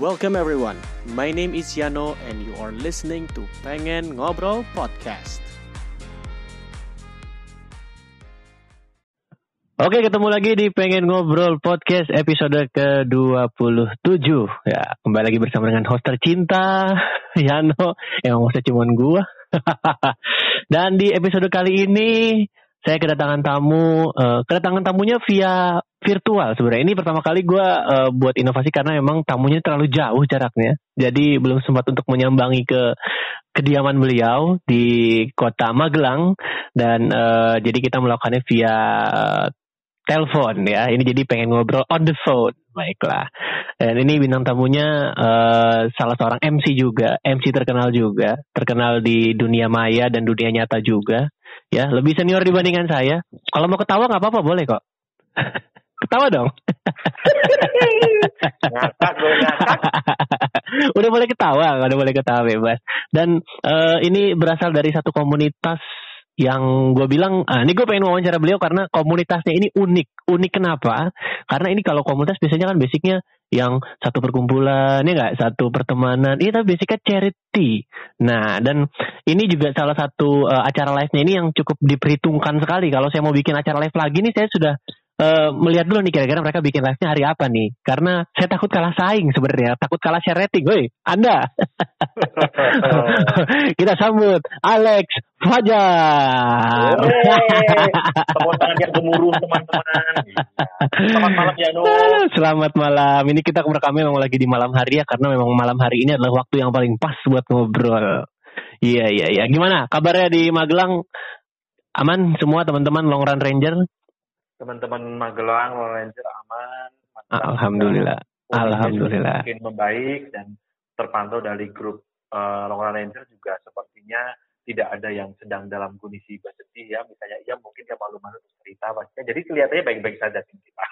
Welcome everyone. My name is Yano and you are listening to Pengen Ngobrol Podcast. Oke, ketemu lagi di Pengen Ngobrol Podcast episode ke-27. Ya, kembali lagi bersama dengan host tercinta, Yano. Emang masa cuman gua. Dan di episode kali ini, saya kedatangan tamu, uh, kedatangan tamunya via virtual sebenarnya. Ini pertama kali gua uh, buat inovasi karena memang tamunya terlalu jauh jaraknya. Jadi belum sempat untuk menyambangi ke kediaman beliau di kota Magelang dan uh, jadi kita melakukannya via telepon ya. Ini jadi pengen ngobrol on the phone. Baiklah. Dan ini bintang tamunya uh, salah seorang MC juga, MC terkenal juga, terkenal di dunia maya dan dunia nyata juga. Ya, lebih senior dibandingkan saya. Kalau mau ketawa nggak apa-apa, boleh kok. ketawa dong. ngakak gue ngakak. udah boleh ketawa, udah boleh ketawa bebas. Dan uh, ini berasal dari satu komunitas yang gue bilang, ah, ini gue pengen wawancara beliau karena komunitasnya ini unik. Unik kenapa? Karena ini kalau komunitas biasanya kan basicnya yang satu perkumpulan, ya nggak satu pertemanan. Ini tapi basicnya charity. Nah, dan ini juga salah satu uh, acara live-nya ini yang cukup diperhitungkan sekali. Kalau saya mau bikin acara live lagi nih, saya sudah Uh, melihat dulu nih kira-kira mereka bikin live-nya hari apa nih. Karena saya takut kalah saing sebenarnya, takut kalah share rating. Woi, Anda. Kita sambut Alex Fajar. Tepuk tangan yang gemuruh teman-teman. Selamat malam Yano. Selamat malam. Ini kita merekamnya memang lagi di malam hari ya karena memang malam hari ini adalah waktu yang paling pas buat ngobrol. Iya iya iya. Gimana kabarnya di Magelang? Aman semua teman-teman Long Run Ranger? Teman-teman Magelang, Ranger aman. Alhamdulillah. Alhamdulillah. Mungkin membaik dan terpantau dari grup uh, Long Run Ranger juga sepertinya tidak ada yang sedang dalam kondisi bersedih ya misalnya iya mungkin dia malu-malu cerita pastinya jadi kelihatannya baik-baik saja tim kita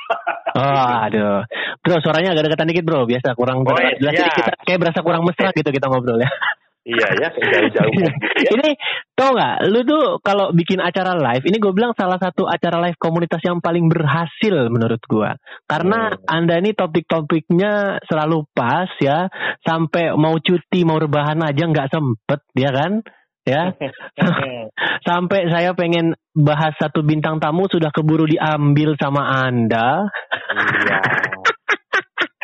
oh aduh bro suaranya agak dekatan dikit bro biasa kurang Oh, jelas jadi kita kayak berasa kurang mesra gitu kita ngobrol ya iya ya jauh-jauh gitu ya. ini tau nggak lu tuh kalau bikin acara live ini gue bilang salah satu acara live komunitas yang paling berhasil menurut gue karena Hmm. anda ini topik-topiknya selalu pas ya. Sampai mau cuti mau rebahan aja nggak sempet ya kan? Ya. Sampai saya pengen bahas satu bintang tamu sudah keburu diambil sama anda. Iya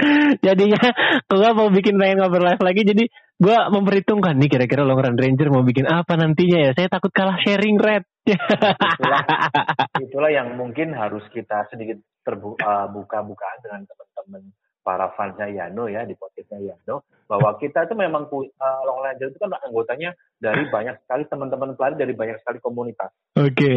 jadinya gue mau bikin pengen ngobrol live lagi jadi gue memperhitungkan nih kira-kira long run ranger mau bikin apa nantinya ya. Saya takut kalah sharing rate itulah, itulah yang mungkin harus kita sedikit terbuka buka-bukaan dengan teman-teman para fansnya Yano ya di podcastnya Yano bahwa kita itu memang uh, Long Ranger itu kan anggotanya dari banyak sekali teman-teman pelari dari banyak sekali komunitas. oke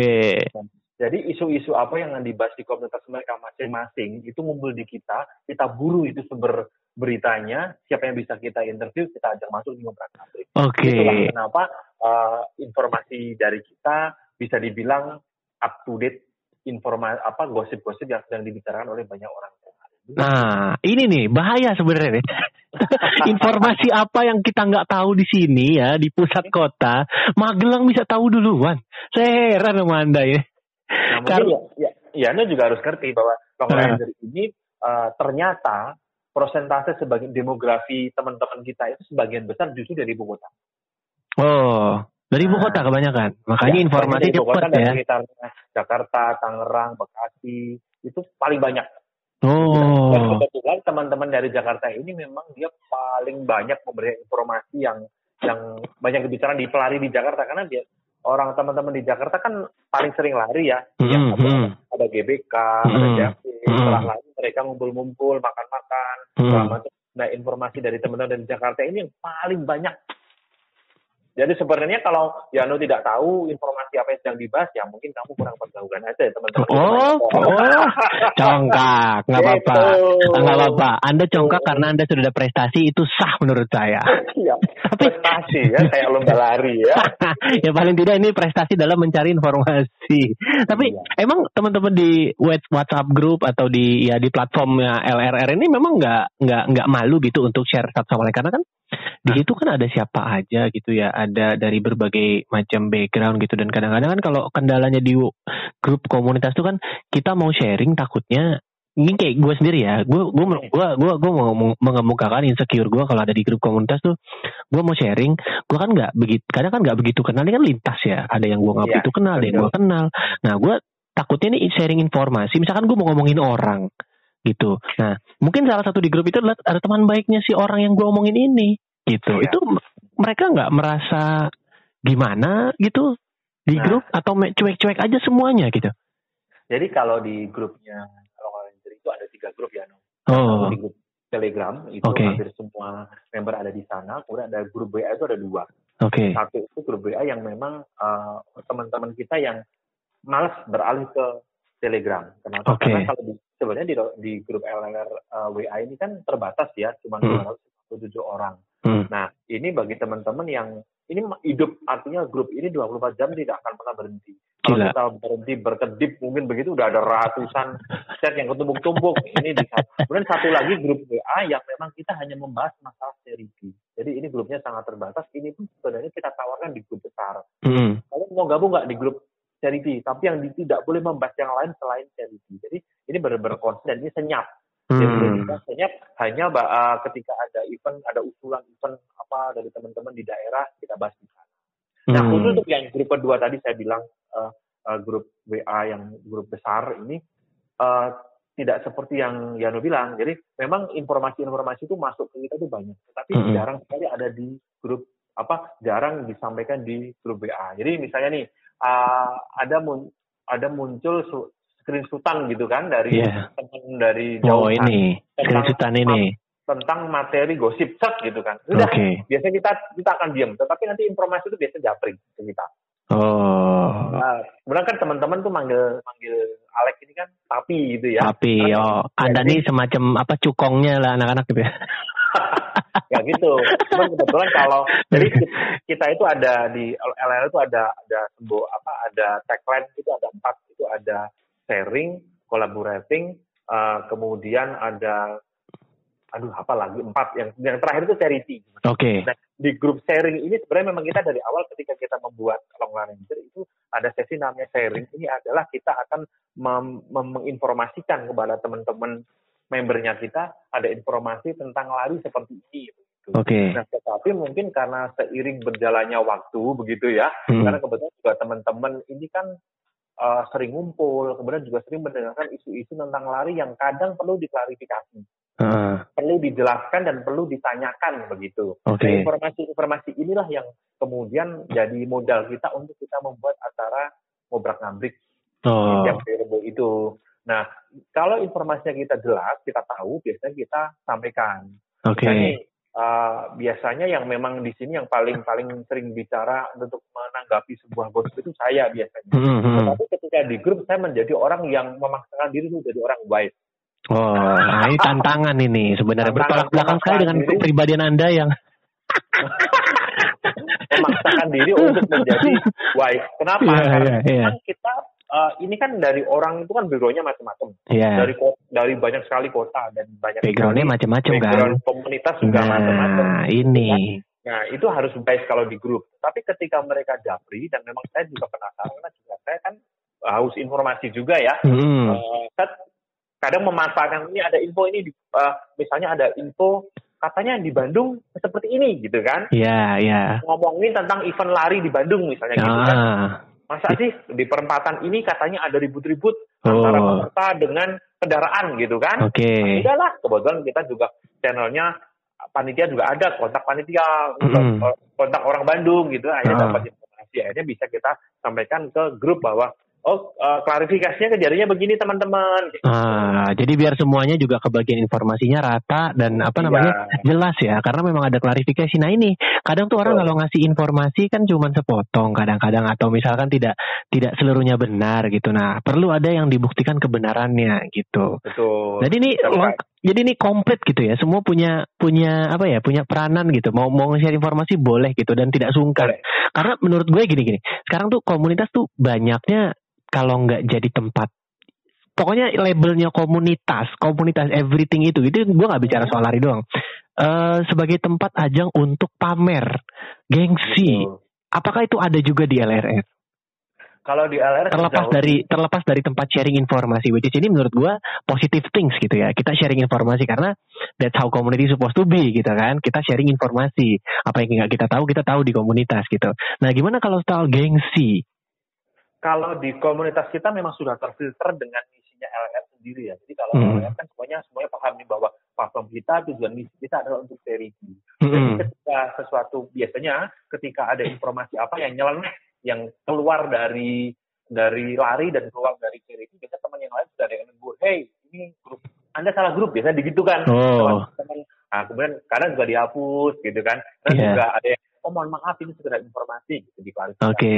Jadi isu-isu apa yang dibahas di komunitas mereka masing-masing itu ngumpul di kita, kita buru itu sumber beritanya, siapa yang bisa kita interview, kita ajak masuk di ngobrol oke Itulah kenapa uh, informasi dari kita bisa dibilang up to date informasi apa gosip-gosip yang sedang dibicarakan oleh banyak orang. nah ini nih bahaya sebenarnya nih. informasi apa yang kita nggak tahu di sini ya di pusat kota Magelang bisa tahu duluan saya heran sama anda ya Nah, mungkin ya, ya, ya Anda juga harus ngerti bahwa Long Ah. Ranger ini uh, ternyata persentase sebagian demografi teman-teman kita itu sebagian besar justru dari ibu kota. oh dari ibu Nah. kota kebanyakan makanya Ya, informasi dari ibu kota cepat dan ya sekitarnya Jakarta, Tangerang, Bekasi itu paling banyak. Dan oh kebetulan teman-teman dari Jakarta ini memang dia paling banyak memberikan informasi yang yang banyak dibicarakan di pelari di Jakarta karena dia orang teman-teman di Jakarta kan paling sering lari ya. Hmm, Yang ada, hmm. ada GBK, ada Hmm, JAP, hmm. setelah lari mereka ngumpul-ngumpul, makan-makan, Hmm. segala macam. Nah informasi dari teman-teman dari Jakarta ini yang paling banyak. Jadi sebenarnya kalau Yano tidak tahu informasi apa yang sedang dibahas, ya mungkin kamu kurang pergaulan aja ya teman-teman. Oh, oh, congkak, nggak apa-apa, Gitu. nggak apa-apa. Anda congkak karena Anda sudah ada prestasi itu sah menurut saya. Iya, prestasi ya, kayak lomba lari ya. ya paling tidak ini prestasi dalam mencari informasi. Tapi Iya. emang teman-teman di WhatsApp group atau di ya di platformnya LRR ini memang nggak nggak nggak malu gitu untuk share satu sama lain karena kan di situ kan ada siapa aja gitu ya, ada dari berbagai macam background gitu. Dan kadang-kadang kan kalau kendalanya di grup komunitas itu kan kita mau sharing takutnya ini kayak gue sendiri ya gue gue gue gue gue mau mengemukakan insecure gue kalau ada di grup komunitas tuh gue mau sharing gue kan nggak begitu kadang kan nggak begitu kenal ini kan lintas ya. Ada yang gue nggak Iya, begitu kenal ada yang gue kenal. Nah gue takutnya nih sharing informasi misalkan gue mau ngomongin orang gitu nah mungkin salah satu di grup itu adalah ada teman baiknya si orang yang gue omongin ini gitu Iya. itu mereka nggak merasa gimana gitu di Nah. grup atau cuek-cuek aja semuanya gitu Jadi kalau di grupnya Ranger itu ada tiga grup ya, No. oh Di grup Telegram itu Oke. hampir semua member ada di sana. Kemudian ada grup WA itu ada dua. oke Satu itu grup WA yang memang eh, teman-teman kita yang malas beralih ke Telegram. Kenapa? Oke. Karena kalau di, sebenarnya di, di grup LLR eh, WA ini kan terbatas ya, cuma Hmm. 257 orang. Hmm. Nah, ini bagi teman-teman yang ini hidup artinya grup ini 24 jam tidak akan pernah berhenti. Kalau Gila. kita berhenti berkedip mungkin begitu udah ada ratusan chat yang ketumbuk-tumbuk. Ini bisa. Kemudian satu lagi grup WA yang memang kita hanya membahas masalah charity. Jadi ini grupnya sangat terbatas. Ini pun sebenarnya kita tawarkan di grup besar. Mm. Kalian mau gabung nggak di grup charity? Tapi yang tidak boleh membahas yang lain selain charity. Jadi ini benar-benar konsen dan ini senyap. Jadi Hmm. senyap hanya uh, ketika ada event, ada usulan event apa dari teman-teman di daerah kita bahas di sana. Nah Hmm. khusus untuk yang grup kedua tadi saya bilang uh, uh, grup WA yang grup besar ini uh, tidak seperti yang Yano bilang. Jadi memang informasi-informasi itu masuk ke kita itu banyak, tetapi Mm-mm. jarang sekali ada di grup apa jarang disampaikan di grup WA. Jadi misalnya nih uh, ada mun- ada muncul screenshotan gitu kan dari Iya. teman dari Oh jauh ini Tentang- screenshotan ini. tentang materi gosip set gitu kan. Udah, Oke. biasanya kita kita akan diam, tetapi nanti informasi itu biasa japri ke kita. Oh. Nah, kemudian kan teman-teman tuh manggil manggil Alex ini kan tapi gitu ya. Tapi oh, Anda jadi- nih semacam apa cukongnya lah anak-anak gitu ya. ya gitu. Cuman kebetulan kalau jadi ki- kita itu ada di LLR itu ada ada sembo apa ada tagline itu ada empat itu ada sharing, collaborating, eh, kemudian ada aduh apa lagi empat yang yang terakhir itu charity. Oke. Nah, di grup sharing ini sebenarnya memang kita dari awal ketika kita membuat Long Ranger itu ada sesi namanya sharing. Ini adalah kita akan mem- menginformasikan kepada teman-teman membernya kita ada informasi tentang lari seperti ini. Gitu. Oke. Nah, tetapi mungkin karena seiring berjalannya waktu begitu ya, Hmm. karena kebetulan juga teman-teman ini kan uh, sering ngumpul, kemudian juga sering mendengarkan isu-isu tentang lari yang kadang perlu diklarifikasi Heeh. perlu dijelaskan dan perlu ditanyakan begitu. Oke. Nah, informasi-informasi inilah yang kemudian jadi modal kita untuk kita membuat acara ngobrak ngabrik Oh. yang Rebo itu. Nah, kalau informasinya kita jelas, kita tahu, biasanya kita sampaikan. Oke. Ini, uh, biasanya yang memang di sini yang paling paling sering bicara untuk menanggapi sebuah gosip itu saya biasanya. Hmm, hmm. Tetapi ketika di grup saya menjadi orang yang memaksakan diri itu jadi orang wise. Oh, nah ini tantangan ini sebenarnya bertolak belakang sekali dengan diri. kepribadian Anda yang memaksakan diri untuk menjadi wise. Kenapa? Iya, Karena iya, iya. memang kita uh, ini kan dari orang itu kan backgroundnya macam-macam. ya Dari dari banyak sekali kota dan banyak backgroundnya macam-macam kan. background komunitas juga macam-macam. Nah, ini. Nah, itu harus wise kalau di grup. Tapi ketika mereka japri dan memang saya juga penasaran karena juga saya kan haus informasi juga ya. Hmm. Kan kadang memanfaatkan ini ada info ini di, eh, misalnya ada info katanya di Bandung seperti ini gitu kan. Ya, ya. Ngomongin tentang event lari di Bandung misalnya gitu kan. Masa sih di perempatan ini katanya ada ribut-ribut Oh. antara peserta dengan kendaraan gitu kan? Oke. Udahlah, kebetulan kita juga channelnya panitia juga ada kontak panitia, Mm-mm. kontak orang Bandung gitu, akhirnya Ah. dapat informasi, akhirnya bisa kita sampaikan ke grup bahwa oh eh, klarifikasinya kejadiannya begini teman-teman. Gitu. Ah, jadi biar semuanya juga kebagian informasinya rata dan apa namanya Iya. jelas ya karena memang ada klarifikasi. Nah ini kadang tuh orang Betul. kalau ngasih informasi kan cuma sepotong kadang-kadang atau misalkan tidak tidak seluruhnya benar gitu. Nah perlu ada yang dibuktikan kebenarannya gitu. Betul. Jadi ini jadi ini komplit gitu ya. Semua punya punya apa ya punya peranan gitu. Mau mau nge-share informasi boleh gitu dan tidak sungkan. Boleh. Karena menurut gue gini-gini. Sekarang tuh komunitas tuh banyaknya kalau nggak jadi tempat pokoknya labelnya komunitas, komunitas everything itu, itu gue nggak bicara soal lari doang. Eh sebagai tempat ajang untuk pamer, gengsi. Betul. Apakah itu ada juga di LRR? Kalau di LR terlepas sejauh- dari terlepas dari tempat sharing informasi which is ini menurut gua positive things gitu ya kita sharing informasi karena that's how community supposed to be gitu kan kita sharing informasi apa yang nggak kita tahu kita tahu di komunitas gitu nah gimana kalau style gengsi kalau di komunitas kita memang sudah terfilter dengan misinya LR sendiri ya. Jadi kalau Hmm. LR kan semuanya semuanya paham nih bahwa platform kita tujuan misi kita adalah untuk charity. Jadi Mm-mm. ketika sesuatu biasanya ketika ada informasi apa yang nyeleneh yang keluar dari dari lari dan keluar dari charity, biasanya teman yang lain sudah ada yang negur, hey ini grup Anda salah grup biasanya begitu kan. Oh. Teman, nah, kemudian kadang juga dihapus gitu kan. Dan Iya. juga ada yang oh mohon maaf ini sekedar informasi gitu diklarifikasi. oke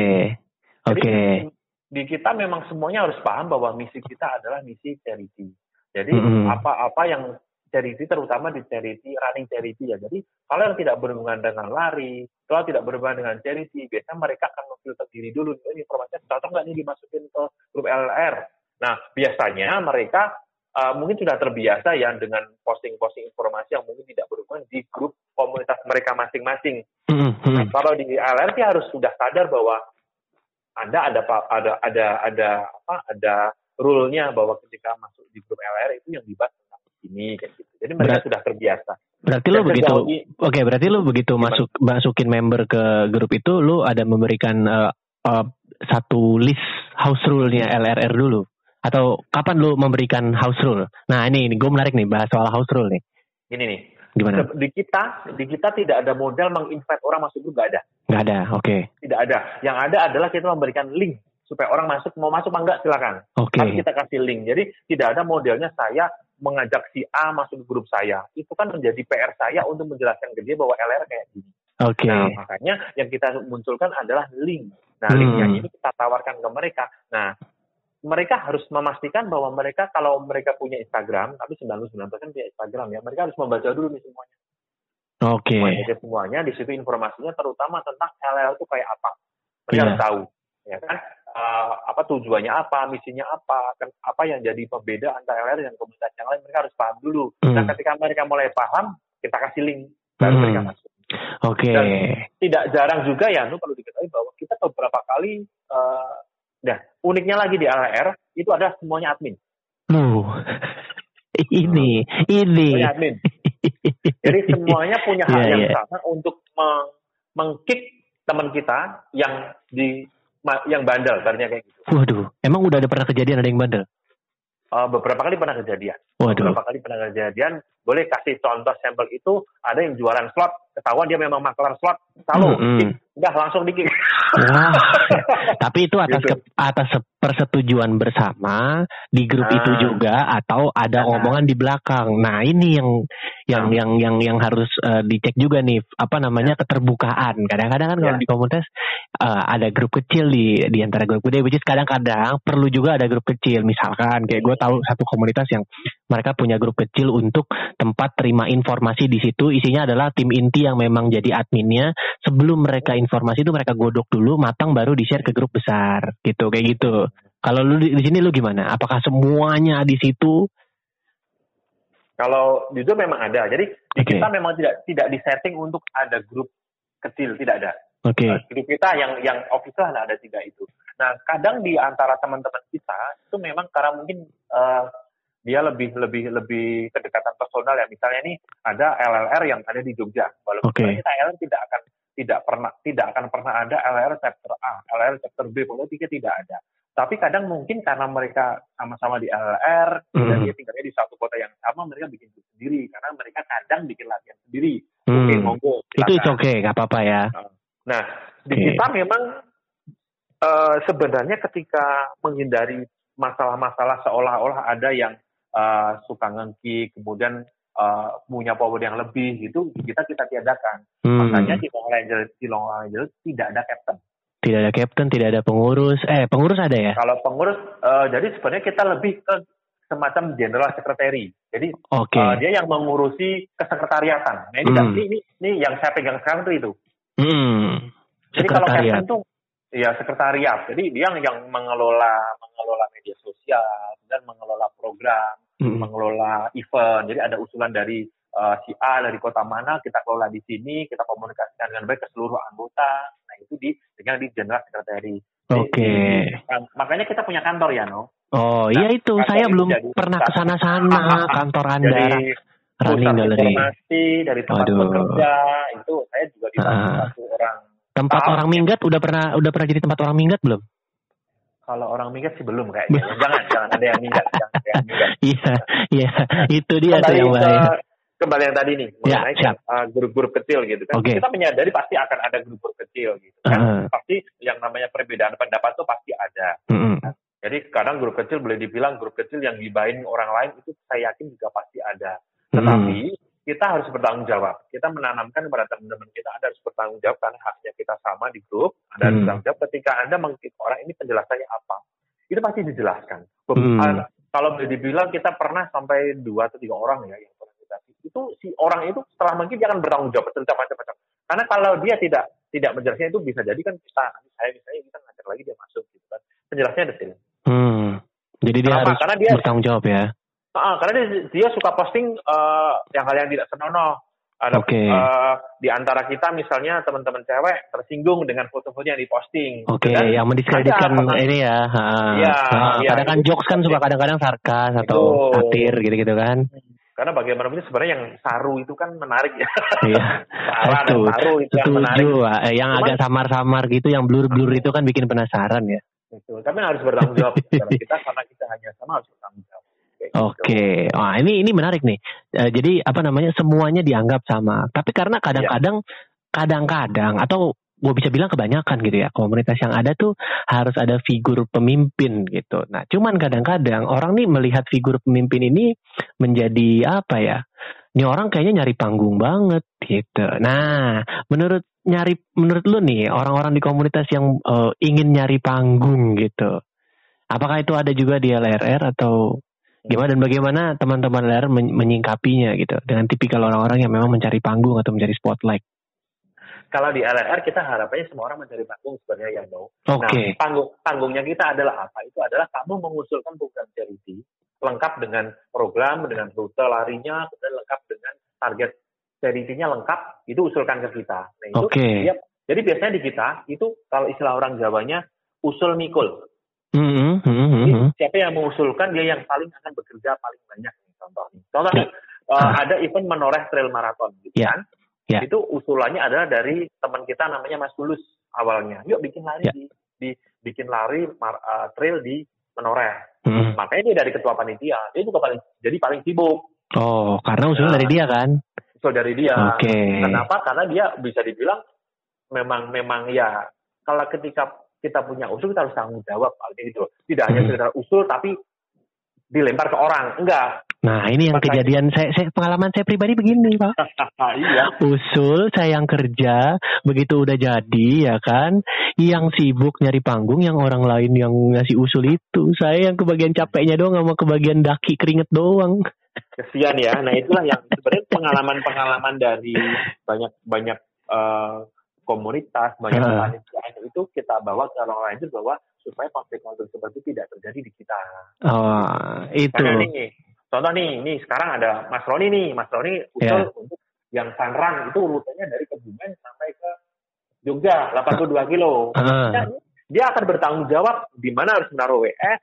oke Jadi di kita memang semuanya harus paham bahwa misi kita adalah misi charity. Jadi Mm-mm. apa-apa yang charity terutama di charity running charity ya. Jadi kalau yang tidak berhubungan dengan lari, kalau tidak berhubungan dengan charity, biasanya mereka akan memfilter diri dulu. Ini informasinya cocok nggak nih dimasukin ke grup LR? Nah biasanya mereka uh, mungkin sudah terbiasa ya dengan posting-posting informasi yang mungkin tidak berhubungan di grup komunitas mereka masing-masing. Mm-mm, mm-mm. Kalau di LR sih harus sudah sadar bahwa anda ada ada ada ada apa ada rule-nya bahwa ketika masuk di grup LR itu yang dibahas ini kayak gitu. Jadi mereka Berat- sudah terbiasa. berarti Dan begitu oke berarti lu begitu Gimana? masuk masukin member ke grup itu lu ada memberikan eh, eh, satu list house rule-nya LRR dulu atau kapan lu memberikan house rule nah ini ini gue menarik nih bahas soal house rule nih Ini nih. gimana Di kita di kita tidak ada model menginvite orang masuk grup nggak ada. nggak ada oke Tidak ada. Yang ada adalah kita memberikan link supaya orang masuk mau masuk apa enggak silakan. oke Tapi kita kasih link. Jadi tidak ada modelnya saya mengajak si A masuk ke grup saya. Itu kan menjadi PR saya untuk menjelaskan ke dia bahwa LR kayak gini. oke Nah, makanya yang kita munculkan adalah link. Nah, Hmm. linknya ini kita tawarkan ke mereka. Nah, mereka harus memastikan bahwa mereka kalau mereka punya Instagram, tapi 99% punya Instagram ya, mereka harus membaca dulu nih semuanya. oke Semuanya, semuanya di situ informasinya terutama tentang LL itu kayak apa. Mereka Iya. harus tahu, ya kan? Eh, apa tujuannya apa, misinya apa, kan apa yang jadi pembeda antara LR dan komunitas yang lain, mereka harus paham dulu. Nah, Hmm. ketika mereka mulai paham, kita kasih link, baru Hmm. mereka masuk oke Dan- tidak jarang juga ya, Nu perlu diketahui bahwa kita beberapa kali, eh nah uniknya lagi di LR itu ada semuanya admin, lu ini ini semuanya admin. Jadi semuanya punya hak Iya, yang iya. sama untuk meng- mengkick teman kita yang di yang bandel, tadinya kayak gitu. waduh emang udah ada pernah kejadian ada yang bandel Eh, beberapa kali pernah kejadian. waduh Beberapa kali pernah kejadian. Boleh kasih contoh sampel itu ada yang jualan slot, ketahuan dia memang maklar slot, tahu, Hmm, hmm. udah langsung di kick. Wah, tapi itu atas Gitu. ke- atas persetujuan bersama di grup Ah. itu juga atau ada Ah. omongan di belakang. Nah, ini yang yang Ah. yang yang yang harus eh, dicek juga nih apa namanya keterbukaan. Kadang-kadang kan kalau Ya. di komunitas eh, ada grup kecil di di antara grup gede, which is kadang-kadang perlu juga ada grup kecil. Misalkan kayak gue tahu satu komunitas yang mereka punya grup kecil untuk tempat terima informasi di situ isinya adalah tim inti yang memang jadi adminnya sebelum mereka informasi itu mereka godok dulu matang baru di share ke grup besar gitu kayak gitu kalau lu di, di sini lu gimana apakah semuanya di situ Kalau jujur memang ada. Jadi di Oke. kita memang tidak tidak disetting untuk ada grup kecil, tidak ada. oke Eh, Grup kita yang yang official ada ada tiga itu. Nah, kadang di antara teman-teman kita itu memang karena mungkin eh, dia lebih lebih lebih kedekatan personal ya. Misalnya nih ada LLR yang ada di Jogja. Walaupun sebenarnya kita LLR tidak akan tidak pernah tidak akan pernah ada LLR chapter A, LLR chapter B, pokoknya tidak ada. Tapi kadang mungkin karena mereka sama-sama di LLR dan Mhm. dia tinggalnya di satu kota yang sama, mereka bikin grup sendiri karena mereka kadang bikin latihan sendiri. Oke, Hmm. monggo. itu oke nggak apa-apa ya Nah, di kita memang eh, sebenarnya ketika menghindari masalah-masalah seolah-olah ada yang eh, suka ngengki, kemudian eh, punya power yang lebih, itu kita kita tiadakan. Hmm. Makanya di Long Ranger, di Long Ranger tidak ada captain. Tidak ada captain tidak ada pengurus eh pengurus ada ya Kalau pengurus, eh, jadi sebenarnya kita lebih ke semacam general secretary. Jadi oke eh, dia yang mengurusi kesekretariatan. Nah ini, Hmm. ini, ini, yang saya pegang sekarang tuh itu. Hmm. Jadi kalau captain tuh ya sekretariat. Jadi dia yang, yang mengelola mengelola media sosial dan mengelola program, Hmm. mengelola event. Jadi ada usulan dari eh, si A dari kota mana kita kelola di sini, kita komunikasikan dengan baik ke seluruh anggota. Nah itu di dengan di general secretary. Oke. Kan- Makanya kita punya kantor ya, no. Oh Nah, iya itu saya belum jadi pernah pusat. ke sana-sana kantor anda Jadi running gallery. informasi dari tempat Waduh. bekerja itu saya juga Ah. satu orang. Tempat Ah. orang minggat udah pernah udah pernah jadi tempat orang minggat belum? Kalau orang minggat sih belum kayaknya. ya. jangan jangan ada yang minggat, jangan ada yang minggat. Iya iya itu dia tuh yang ke bahaya. Kembali yang tadi nih Ya, mengenai siap. uh, grup-grup kecil gitu kan. Oke. Kita menyadari pasti akan ada grup-grup kecil gitu kan. Heeh. Pasti yang namanya perbedaan pendapat tuh pasti ada. Mm-mm. Jadi kadang grup kecil boleh dibilang grup kecil yang gibahin orang lain itu saya yakin juga pasti ada. Tetapi kita harus bertanggung jawab. Kita menanamkan kepada teman-teman kita Anda harus bertanggung jawab karena haknya kita sama di grup. Anda harus Hmm. bertanggung jawab ketika Anda mengklik orang ini penjelasannya apa. Itu pasti dijelaskan. Hmm. Kalau boleh dibilang kita pernah sampai dua atau tiga orang ya yang itu si orang itu setelah mungkin dia akan bertanggung jawab cerita macam-macam. Karena kalau dia tidak tidak menjelaskan itu bisa jadi kan kita nanti saya misalnya kita ngajar lagi dia masuk gitu kan. Penjelasannya detail. Hmm. Jadi dia Kenapa? harus Karena dia- bertanggung jawab ya. Ah, karena dia, dia suka posting eh, yang hal yang tidak senonoh. Ada Oke. eh, di antara kita misalnya teman-teman cewek tersinggung dengan foto-foto yang diposting. Oke, gitu kan. yang mendiskreditkan ini ya. ha. Iya, Ha, iya. kadang kan jokes kan suka kadang-kadang sarkas atau satir gitu-gitu kan. Karena bagaimanapun sebenarnya yang saru itu kan menarik ya. Iya. Sarah dan Setuju. saru itu yang menarik. Setuju. Eh, yang Cuman- agak samar-samar gitu, yang blur-blur itu kan bikin penasaran ya. Betul. Tapi harus bertanggung jawab kita karena kita hanya sama harus bertanggung jawab. Kayak gitu. Oke, wah ini ini menarik nih. Eh, jadi apa namanya semuanya dianggap sama. Tapi karena kadang-kadang, kadang-kadang atau gue bisa bilang kebanyakan gitu ya komunitas yang ada tuh harus ada figur pemimpin gitu. Nah, cuman kadang-kadang orang nih melihat figur pemimpin ini menjadi apa ya? Ini orang kayaknya nyari panggung banget gitu. Nah, menurut nyari menurut lu nih orang-orang di komunitas yang eh, ingin nyari panggung gitu. Apakah itu ada juga di LRR atau gimana dan bagaimana teman-teman LRR men- menyingkapinya gitu dengan tipikal orang-orang yang memang mencari panggung atau mencari spotlight. Kalau di LRR kita harapannya semua orang mencari panggung sebenarnya ya no. Oke. Nah, panggung panggungnya kita adalah apa? Itu adalah kamu mengusulkan program charity lengkap dengan program, dengan rute larinya, dan lengkap dengan target charity-nya lengkap, itu usulkan ke kita. Nah, itu Oke. dia- jadi biasanya di kita itu kalau istilah orang Jawanya usul mikul. Mhm, mhm, Jadi, siapa yang mengusulkan dia yang paling akan bekerja paling banyak nih, contohnya. Contoh nih, Ah. eh, ada event menoreh trail marathon gitu Ya. kan. Ya. Itu usulannya adalah dari teman kita namanya Mas Tulus awalnya. Yuk bikin lari Ya. di, di bikin lari mar- eh, trail di menoreh. Mhm. Makanya dia dari ketua panitia. Dia juga paling jadi paling sibuk. Oh, karena usulnya Nah. dari dia kan. Usul dari dia. Oke. Kenapa? Karena dia bisa dibilang memang memang ya kalau ketika kita punya usul kita harus tanggung jawab gitu. Tidak hanya Hmm. sekedar usul tapi dilempar ke orang. Enggak. Nah, ini yang Makanya- kejadian saya, saya pengalaman saya pribadi begini, Pak. iya. Usul saya yang kerja, begitu udah jadi ya kan, yang sibuk nyari panggung yang orang lain yang ngasih usul itu. Saya yang kebagian capeknya doang sama kebagian daki keringet doang. Kesian ya. Nah itulah yang sebenarnya pengalaman-pengalaman dari banyak banyak eh, komunitas, banyak Ah. panitia itu kita bawa ke orang lain itu bahwa supaya konflik-konflik seperti itu tidak terjadi di kita. Oh, itu. Karena nih, contoh nih, nih sekarang ada Mas Roni nih, Mas Roni usul Ya. untuk yang Sanran itu rutenya dari Kebumen sampai ke Jogja 82 kilo. Ah. Nah, dia akan bertanggung jawab di mana harus menaruh WS,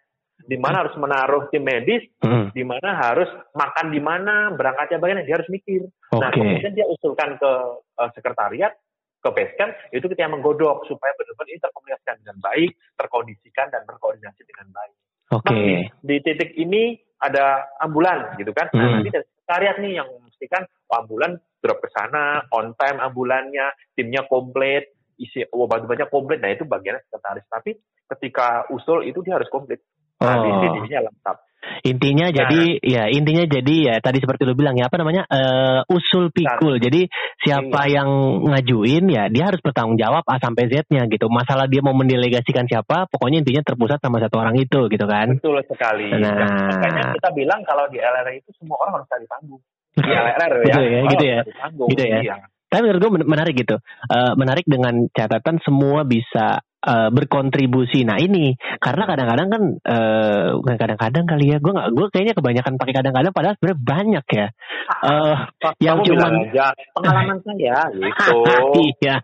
di mana harus menaruh tim medis, Hmm, di mana harus makan di mana, berangkatnya bagaimana, dia harus mikir. Nah, Oke. kemudian dia usulkan ke eh, sekretariat, ke basecamp, itu kita yang menggodok supaya benar-benar ini terkomunikasikan dengan baik, terkondisikan dan berkoordinasi dengan baik. Oke. Nah, di, titik ini ada ambulan gitu kan. Nah, Hmm. nanti dari sekretariat nih yang memastikan oh, ambulan drop ke sana, on time ambulannya, timnya komplit, isi obat-obatnya komplit. Nah, itu bagian sekretaris. Tapi ketika usul itu dia harus komplit. Nah, di Oh. sini lengkap. Intinya Nah. jadi ya intinya jadi ya tadi seperti lu bilang ya apa namanya eh, usul pikul. Jadi siapa Iya. yang ngajuin ya dia harus bertanggung jawab A sampai Z-nya gitu. Masalah dia mau mendelegasikan siapa, pokoknya intinya terpusat sama satu orang itu gitu kan. Betul sekali. Nah. Dan makanya kita bilang kalau di LRR itu semua orang harus cari panggung. Di LRR ya. Gitu ya, gitu ya. cari panggung. Gitu ya. Iya. Tapi menurut gue men- menarik gitu. Eh, menarik dengan catatan semua bisa uh, berkontribusi. Nah ini karena kadang-kadang kan uh, kadang-kadang kali ya gue nggak gue kayaknya kebanyakan pakai kadang-kadang padahal sebenarnya banyak ya. Uh, yang cuma pengalaman saya gitu. iya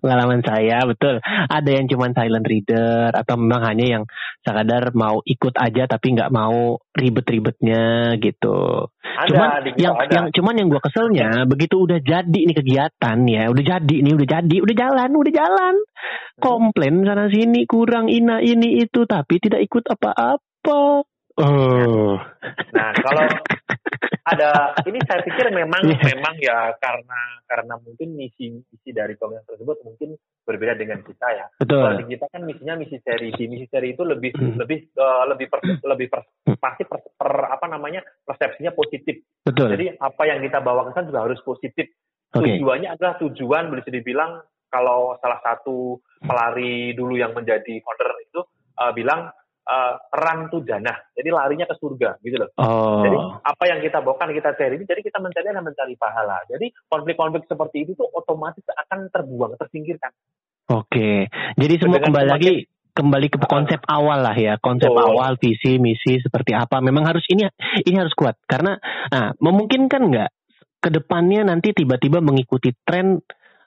pengalaman saya betul. Ada yang cuma silent reader atau memang hanya yang sekadar mau ikut aja tapi nggak mau ribet-ribetnya gitu. Ada, cuman yang ada. yang cuman yang gue keselnya begitu udah jadi ini kegiatan ya udah jadi ini udah jadi udah jalan udah jalan hmm. komplain sana sini kurang ina ini itu tapi tidak ikut apa-apa oh nah kalau ada ini saya pikir memang yeah. memang ya karena karena mungkin misi misi dari komunitas tersebut mungkin berbeda dengan kita ya. Betul. Kalau di kita kan misinya misi seri, misi seri itu lebih hmm. lebih uh, lebih per, lebih per, hmm. pasti per, per apa namanya persepsinya positif. Betul. Jadi apa yang kita bawakan kan juga harus positif. Okay. Tujuannya adalah tujuan bisa dibilang kalau salah satu pelari dulu yang menjadi founder itu uh, bilang uh, run to dana. Jadi larinya ke surga gitu loh. Oh. Jadi apa yang kita bawakan kita cari ini jadi kita mencari dan mencari pahala. Jadi konflik-konflik seperti itu tuh otomatis akan terbuang, tersingkirkan. Oke. Jadi semua Dengan kembali lagi kembali ke konsep uh, awal lah ya konsep oh. awal visi misi seperti apa. Memang harus ini ini harus kuat. Karena nah memungkinkan nggak ke depannya nanti tiba-tiba mengikuti tren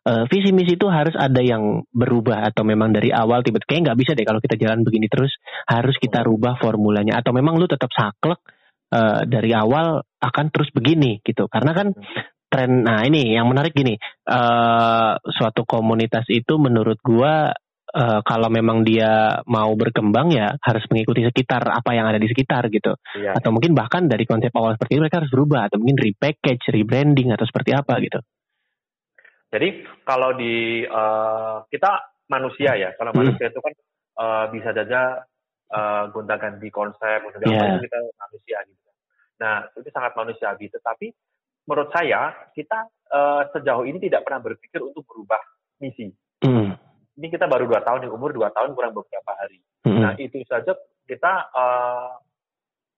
uh, visi misi itu harus ada yang berubah atau memang dari awal tiba-tiba kayak nggak bisa deh kalau kita jalan begini terus harus kita rubah formulanya. Atau memang lu tetap saklek uh, dari awal akan terus begini gitu. Karena kan tren nah ini yang menarik gini uh, suatu komunitas itu menurut gua uh, kalau memang dia mau berkembang ya harus mengikuti sekitar apa yang ada di sekitar gitu. Iya. Atau mungkin bahkan dari konsep awal seperti itu mereka harus berubah atau mungkin repackage, rebranding atau seperti apa gitu. Jadi kalau di uh, kita manusia ya, kalau hmm. manusia itu kan uh, bisa saja uh, gonta-ganti konsep, gonta yeah. kita manusia gitu. Nah itu sangat manusiawi. Tetapi menurut saya kita uh, sejauh ini tidak pernah berpikir untuk berubah misi. Hmm. Ini kita baru dua tahun, umur dua tahun kurang beberapa hari. Hmm. Nah itu saja kita uh,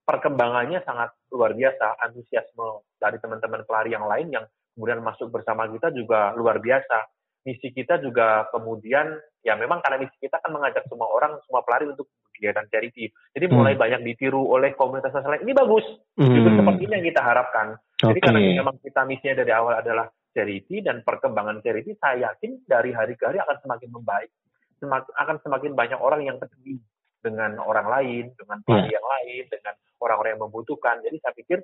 perkembangannya sangat luar biasa, antusiasme dari teman-teman pelari yang lain yang kemudian masuk bersama kita juga luar biasa. Misi kita juga kemudian ya memang karena misi kita kan mengajak semua orang, semua pelari untuk kegiatan charity. Jadi hmm. mulai banyak ditiru oleh komunitas lain. Ini bagus. Hmm. Juga seperti ini yang kita harapkan. Jadi karena memang kita misinya dari awal adalah charity dan perkembangan charity, saya yakin dari hari ke hari akan semakin membaik. Semakin, akan semakin banyak orang yang peduli dengan orang lain, dengan pelari yeah. yang lain, dengan orang-orang yang membutuhkan. Jadi saya pikir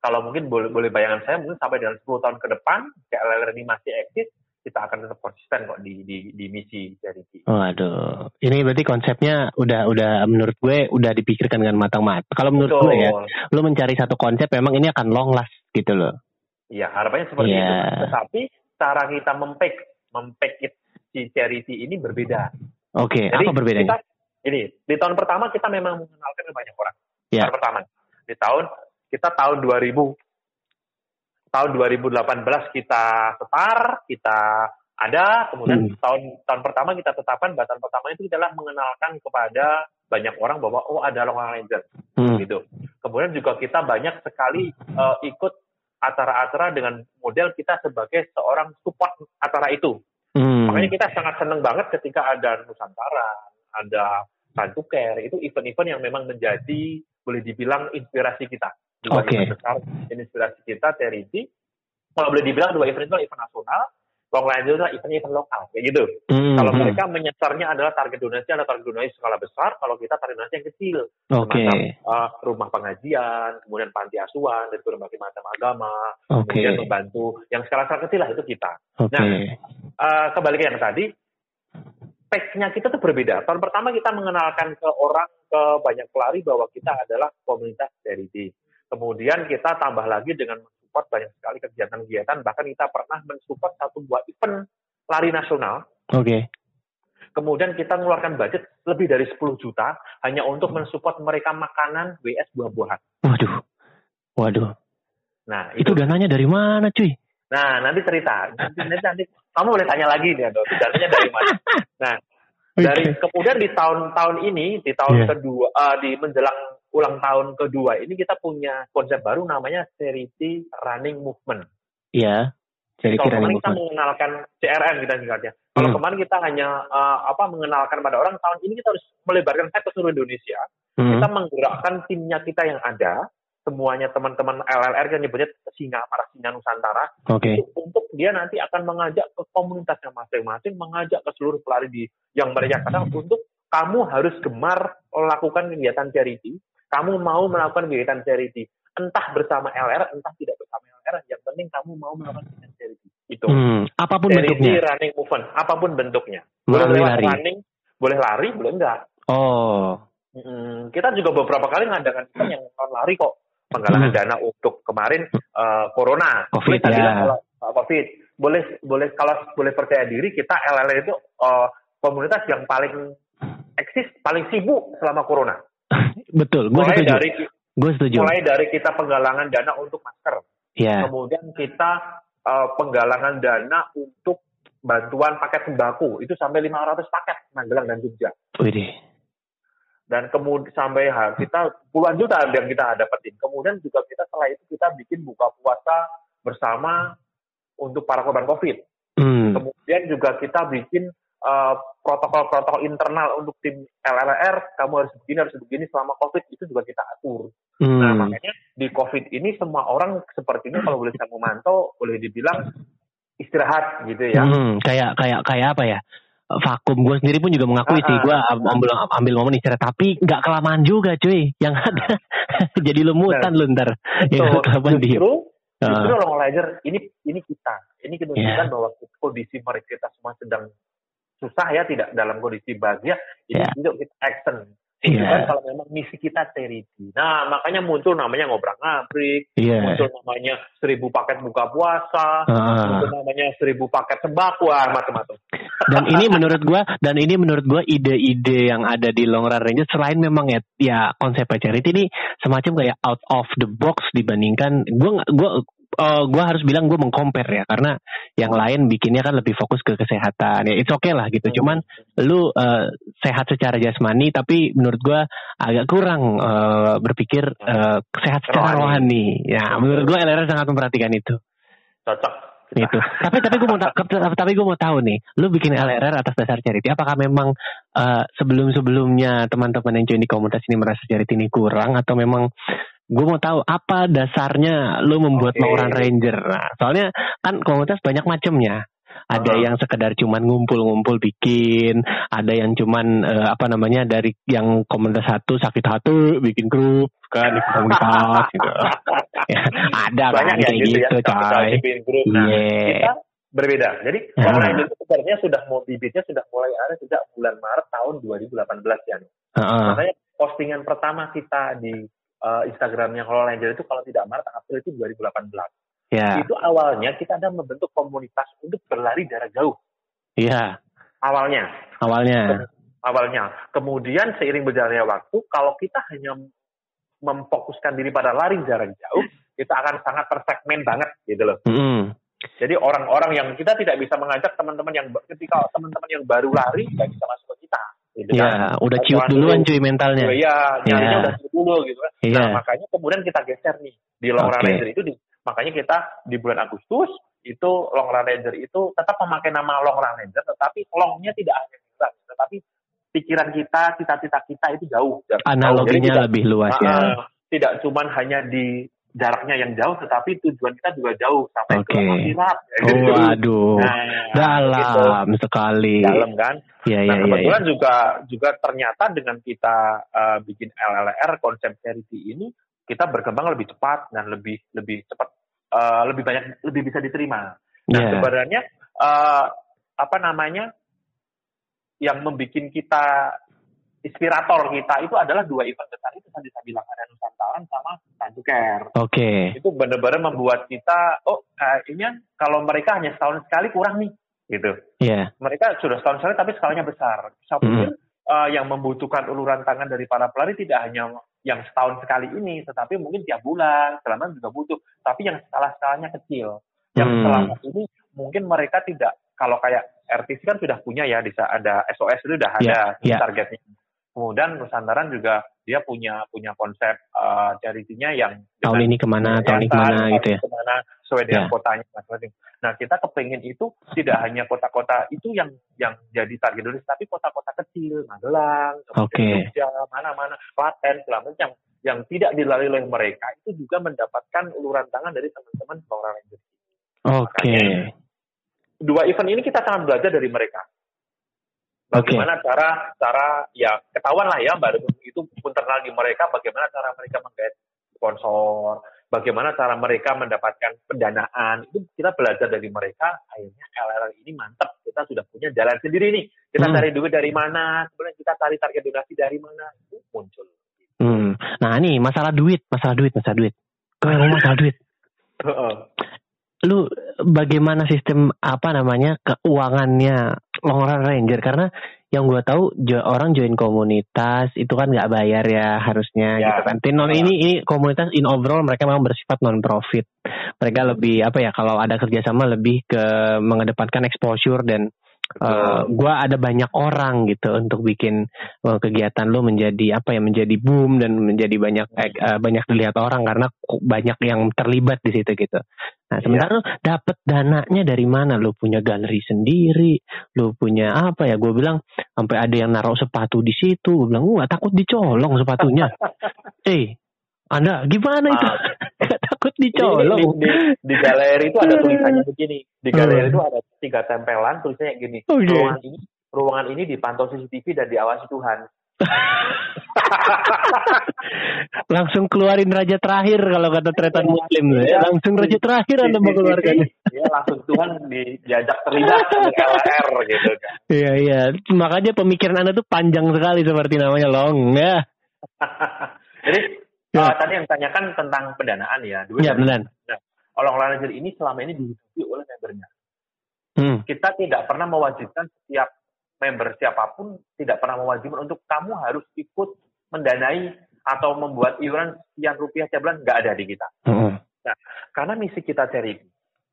kalau mungkin boleh, boleh bayangan saya mungkin sampai dengan 10 tahun ke depan KLR ini masih eksis kita akan tetap konsisten kok di di, di misi charity. Waduh, ini berarti konsepnya udah udah menurut gue udah dipikirkan dengan matang-matang. Kalau menurut Betul. gue ya, lu mencari satu konsep memang ini akan long last gitu loh. Iya, harapannya seperti yeah. itu. Tetapi cara kita mempek mempek si charity ini berbeda. Oke, okay, apa berbedanya? Kita, ini di tahun pertama kita memang mengenalkan banyak orang. Yeah. Tahun pertama. Di tahun kita tahun 2000 tahun 2018 kita setar, kita ada, kemudian hmm. tahun tahun pertama kita tetapkan batasan pertama itu adalah mengenalkan kepada banyak orang bahwa oh ada Long Ranger hmm. gitu. Kemudian juga kita banyak sekali uh, ikut acara-acara dengan model kita sebagai seorang support acara itu. Hmm. Makanya kita sangat senang banget ketika ada Nusantara, ada Santuker, itu event-event yang memang menjadi boleh dibilang inspirasi kita dua okay. event besar inspirasi kita charity kalau boleh dibilang dua event itu event nasional Long lain itu adalah event-event lokal kayak gitu. Mm, kalau hmm. mereka menyasarnya adalah target donasi adalah target donasi skala besar, kalau kita target donasi yang kecil, okay. macam uh, rumah pengajian, kemudian panti asuhan dari berbagai macam agama, okay. kemudian membantu yang skala-skala kecil lah itu kita. Okay. Nah, uh, kembali ke yang tadi, pack-nya kita tuh berbeda. Tahun pertama kita mengenalkan ke orang ke banyak pelari bahwa kita adalah komunitas charity. Kemudian kita tambah lagi dengan mensupport banyak sekali kegiatan-kegiatan, bahkan kita pernah mensupport satu buah event lari nasional. Oke. Okay. Kemudian kita mengeluarkan budget lebih dari 10 juta hanya untuk mensupport mereka makanan WS buah-buahan. Waduh. Waduh. Nah, itu, itu dananya dari mana, cuy? Nah, nanti cerita. Nanti, nanti, nanti kamu boleh tanya lagi nih, Ado. Dananya dari mana? Nah, dari kemudian di tahun-tahun ini, di tahun yeah. kedua, uh, di menjelang ulang tahun kedua ini kita punya konsep baru namanya Charity Running Movement. Iya. Jadi Kalau kemarin kita mengenalkan CRM kita singkatnya. Kalau Hmm. kemarin kita hanya uh, apa mengenalkan pada orang, tahun ini kita harus melebarkan sayap ke seluruh Indonesia. Hmm. Kita menggerakkan timnya kita yang ada, semuanya teman-teman LLR kan nyebutnya singa para singa Nusantara Oke. untuk, untuk dia nanti akan mengajak ke komunitasnya masing-masing, mengajak ke seluruh pelari di yang mereka kadang untuk kamu harus gemar melakukan kegiatan charity, kamu mau melakukan kegiatan charity, entah bersama LR, entah tidak bersama LR, yang penting kamu mau melakukan kegiatan charity. Itu. Hmm. Apa pun Charity bentuknya. running movement, apa pun bentuknya. Boleh lewat lari. running, boleh lari, boleh enggak. Oh. Mm, kita juga beberapa kali ngadakan yang non lari kok penggalangan Hmm. dana untuk kemarin eh, corona Covid, Kita ya. bilang kalau eh, covid boleh boleh kalau boleh percaya diri kita LLR itu eh, komunitas yang paling eksis paling sibuk selama corona Betul. Gue setuju. dari Gue setuju. mulai dari kita penggalangan dana untuk masker Ya. kemudian kita eh, penggalangan dana untuk bantuan paket sembako itu sampai 500 paket Magelang dan Jogja Widih. dan kemudian sampai kita puluhan juta yang kita dapetin. Kemudian juga kita setelah itu kita bikin buka puasa bersama untuk para korban COVID. Hmm. Kemudian juga kita bikin eh, protokol-protokol internal untuk tim LLR, kamu harus begini, harus begini selama COVID itu juga kita atur. Nah, Hmm. makanya di COVID ini semua orang sepertinya kalau boleh saya memantau, boleh dibilang istirahat gitu ya. Hmm, kayak kayak kayak apa ya? Vakum gue sendiri pun juga mengakui Ah, sih ah, gue ah. ambil ambil momen istirahat tapi nggak kelamaan juga cuy yang ada jadi lumutan lu ntar ya Betul. kelamaan diem Justru, Ah. long rider ini ini kita, ini menunjukkan Yeah. bahwa kondisi mereka kita semua sedang susah ya, tidak dalam kondisi bahagia. Ini Yeah. yuk kita action. Iya. Tunjukkan kalau memang misi kita charity. Nah, makanya muncul namanya ngobrak ngabrik, iya muncul namanya seribu paket buka puasa, Ah. muncul namanya seribu paket sembako, ah, macam-macam. dan ini menurut gua dan ini menurut gua ide-ide yang ada di Long Run Rangers selain memang ya ya konsep charity ini semacam kayak out of the box dibandingkan gua gua eh, gua harus bilang gua mengcompare ya karena yang lain bikinnya kan lebih fokus ke kesehatan. Ya it's okay lah gitu. Cuman lu eh, sehat secara jasmani tapi menurut gua agak kurang eh, berpikir eh, sehat secara rohani. ya menurut gua LRR sangat memperhatikan itu. Cocok. itu tapi tapi gue mau tapi gue mau tahu nih lu bikin LRR atas dasar charity apakah memang eh, sebelum sebelumnya teman-teman yang join di komunitas ini merasa charity ini kurang atau memang gue mau tahu apa dasarnya lu membuat. Long Run Ranger nah soalnya kan komunitas banyak macamnya ada Ah. yang sekedar cuman ngumpul-ngumpul bikin ada yang cuman eh, apa namanya dari yang komunitas satu sakit hati bikin grup kan di komunitas gitu Ya, ada banyak kan ya kayak gitu, gitu, ya coy group nah Iya. kita berbeda jadi Ah. online itu sebenarnya sudah mau bibitnya sudah mulai ada sejak bulan Maret tahun 2018 ya Heeh. makanya postingan pertama kita di uh, Instagramnya. Kalau Ranger itu kalau tidak Maret April itu 2018 Ya, itu awalnya kita ada membentuk komunitas untuk berlari jarak jauh. Iya. awalnya. Awalnya. awalnya. Kemudian seiring berjalannya waktu kalau kita hanya memfokuskan diri pada lari jarak jauh kita akan sangat tersegmen banget gitu loh. Mm-mm. Jadi orang-orang yang kita tidak bisa mengajak teman-teman yang ketika teman-teman yang baru lari nggak bisa masuk Gitu kan. Ya, udah ciut duluan dulu. cuy mentalnya. Iya, nyarinya Iya. udah ciut dulu gitu kan. Iya. Nah, makanya kemudian kita geser nih di Long Oke. Ranger itu di, makanya kita di bulan Agustus itu Long Ranger itu tetap memakai nama Long Ranger tetapi longnya tidak hanya kita, tetapi pikiran kita, cita-cita kita itu jauh. Jadi Analoginya tidak- lebih luas ya. Tidak cuman hanya di jaraknya yang jauh tetapi tujuan kita juga jauh sampai Oke. ke akhirat. Oh, aduh. Nah, Dalam sekali. gitu. dalam kan. Iya, Nah iya. kebetulan juga juga ternyata dengan kita eh, bikin LLR konsep charity ini kita berkembang lebih cepat dan lebih lebih cepat eh, lebih banyak lebih bisa diterima. Nah Iya. sebenarnya eh, apa namanya yang membuat kita inspirator kita itu adalah dua event besar itu tadi saya bilang ada Nusantara sama Care Oke. itu benar-benar membuat kita oh kayaknya kalau mereka hanya setahun sekali kurang nih gitu Iya. mereka sudah setahun sekali tapi skalanya besar saya pikir eh, yang membutuhkan uluran tangan dari para pelari tidak hanya yang setahun sekali ini tetapi mungkin tiap bulan selama juga butuh tapi yang skala-skalanya kecil yang Hmm. selama ini mungkin mereka tidak kalau kayak RTC kan sudah punya ya bisa ada SOS itu sudah ada Ya, ya. targetnya kemudian Nusantara juga dia punya punya konsep uh, charity-nya yang tahun ini ke mana, tahun ini ke mana gitu ya. Ke mana sesuai dengan Ya. kotanya masing-masing. Nah, kita kepengen itu tidak hanya kota-kota itu yang yang jadi target Indonesia, tapi kota-kota kecil, Magelang, Oke. Jogja, mana-mana, Klaten, segala macam yang yang tidak dilalui oleh mereka itu juga mendapatkan uluran tangan dari teman-teman Rangers. Oke. Dua event ini kita sangat belajar dari mereka. Bagaimana cara cara ya ketahuan lah ya baru itu internal di mereka bagaimana cara mereka menggait sponsor, bagaimana cara mereka mendapatkan pendanaan itu kita belajar dari mereka akhirnya LRR ini mantap kita sudah punya jalan sendiri nih kita Hmm. cari duit dari mana kemudian kita cari target donasi dari mana itu muncul Hmm. Nah ini masalah duit, masalah duit, masalah duit. Kalau ngomong masalah duit, lu bagaimana sistem apa namanya keuangannya Longroran Ranger karena yang gua tahu jo- orang join komunitas itu kan nggak bayar ya harusnya Ya. gitu kan. Non- Ya. ini ini komunitas in overall mereka memang bersifat non profit. Mereka lebih apa ya kalau ada kerjasama lebih ke mengedepankan exposure dan eh, gua ada banyak orang gitu untuk bikin eh, kegiatan lu menjadi apa ya menjadi boom dan menjadi banyak eh, banyak dilihat orang karena banyak yang terlibat di situ gitu. Nah, sementara lu dapet dananya dari mana? Lu punya galeri sendiri, lu punya apa ya? Gue bilang sampai ada yang naruh sepatu di situ. Gue bilang, "Gua nggak takut dicolong sepatunya." eh, Anda gimana itu? Takut Di, di, dicolong. di, di, di galeri itu ada tulisannya begini. Di galeri Hmm. itu ada tiga tempelan tulisannya gini. Oke. Ruangan ini ruangan ini dipantau CCTV dan diawasi Tuhan. Langsung keluarin raja terakhir kalau kata tretan muslim. ya. Iya. Langsung raja terakhir Anda mau keluarkan. Ya langsung Tuhan di, diajak terlibat dengan LR gitu kan. Iya, iya. Makanya pemikiran Anda tuh panjang sekali seperti namanya long. Ya. Jadi Ya. eh, tadi yang tanyakan tentang pendanaan ya. Duit Ya, benar. Orang Manager ini selama ini dihidupi oleh membernya. Hmm. Kita tidak pernah mewajibkan setiap member siapa pun tidak pernah mewajibkan untuk kamu harus ikut mendanai atau membuat iuran sekian rupiah tiap bulan nggak ada di kita. Hmm. Karena misi kita charity.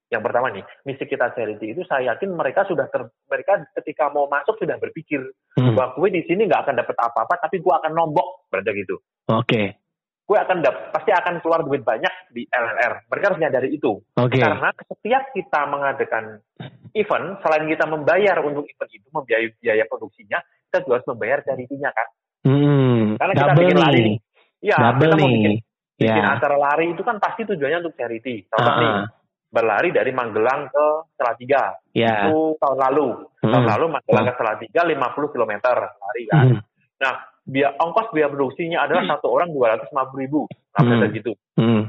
Yang pertama nih, misi kita charity itu saya yakin mereka sudah ter, mereka ketika mau masuk sudah berpikir Hmm. bahwa gue di sini nggak akan dapat apa-apa, tapi gue akan nombok, berarti gitu. Oke. Gue akan dap, pasti akan keluar duit banyak di LLR. Mereka harus nyadari itu. Oke. Karena setiap kita mengadakan event, selain kita membayar untuk event itu, membiayai biaya produksinya, kita juga harus membayar charity-nya kan. Hmm. Karena kita bikin lari nih. Iya, kita mau bikin, nih. bikin Ya. acara lari itu kan pasti tujuannya untuk charity. Contoh Ah, nih, ah. berlari dari Magelang ke Salatiga. Ya. Itu tahun lalu. Tahun Hmm. lalu Magelang ke Salatiga 50 km lari kan. Hmm. Nah, biaya ongkos biaya produksinya adalah satu orang 250 ribu. Nah, Hmm. gitu. Hmm.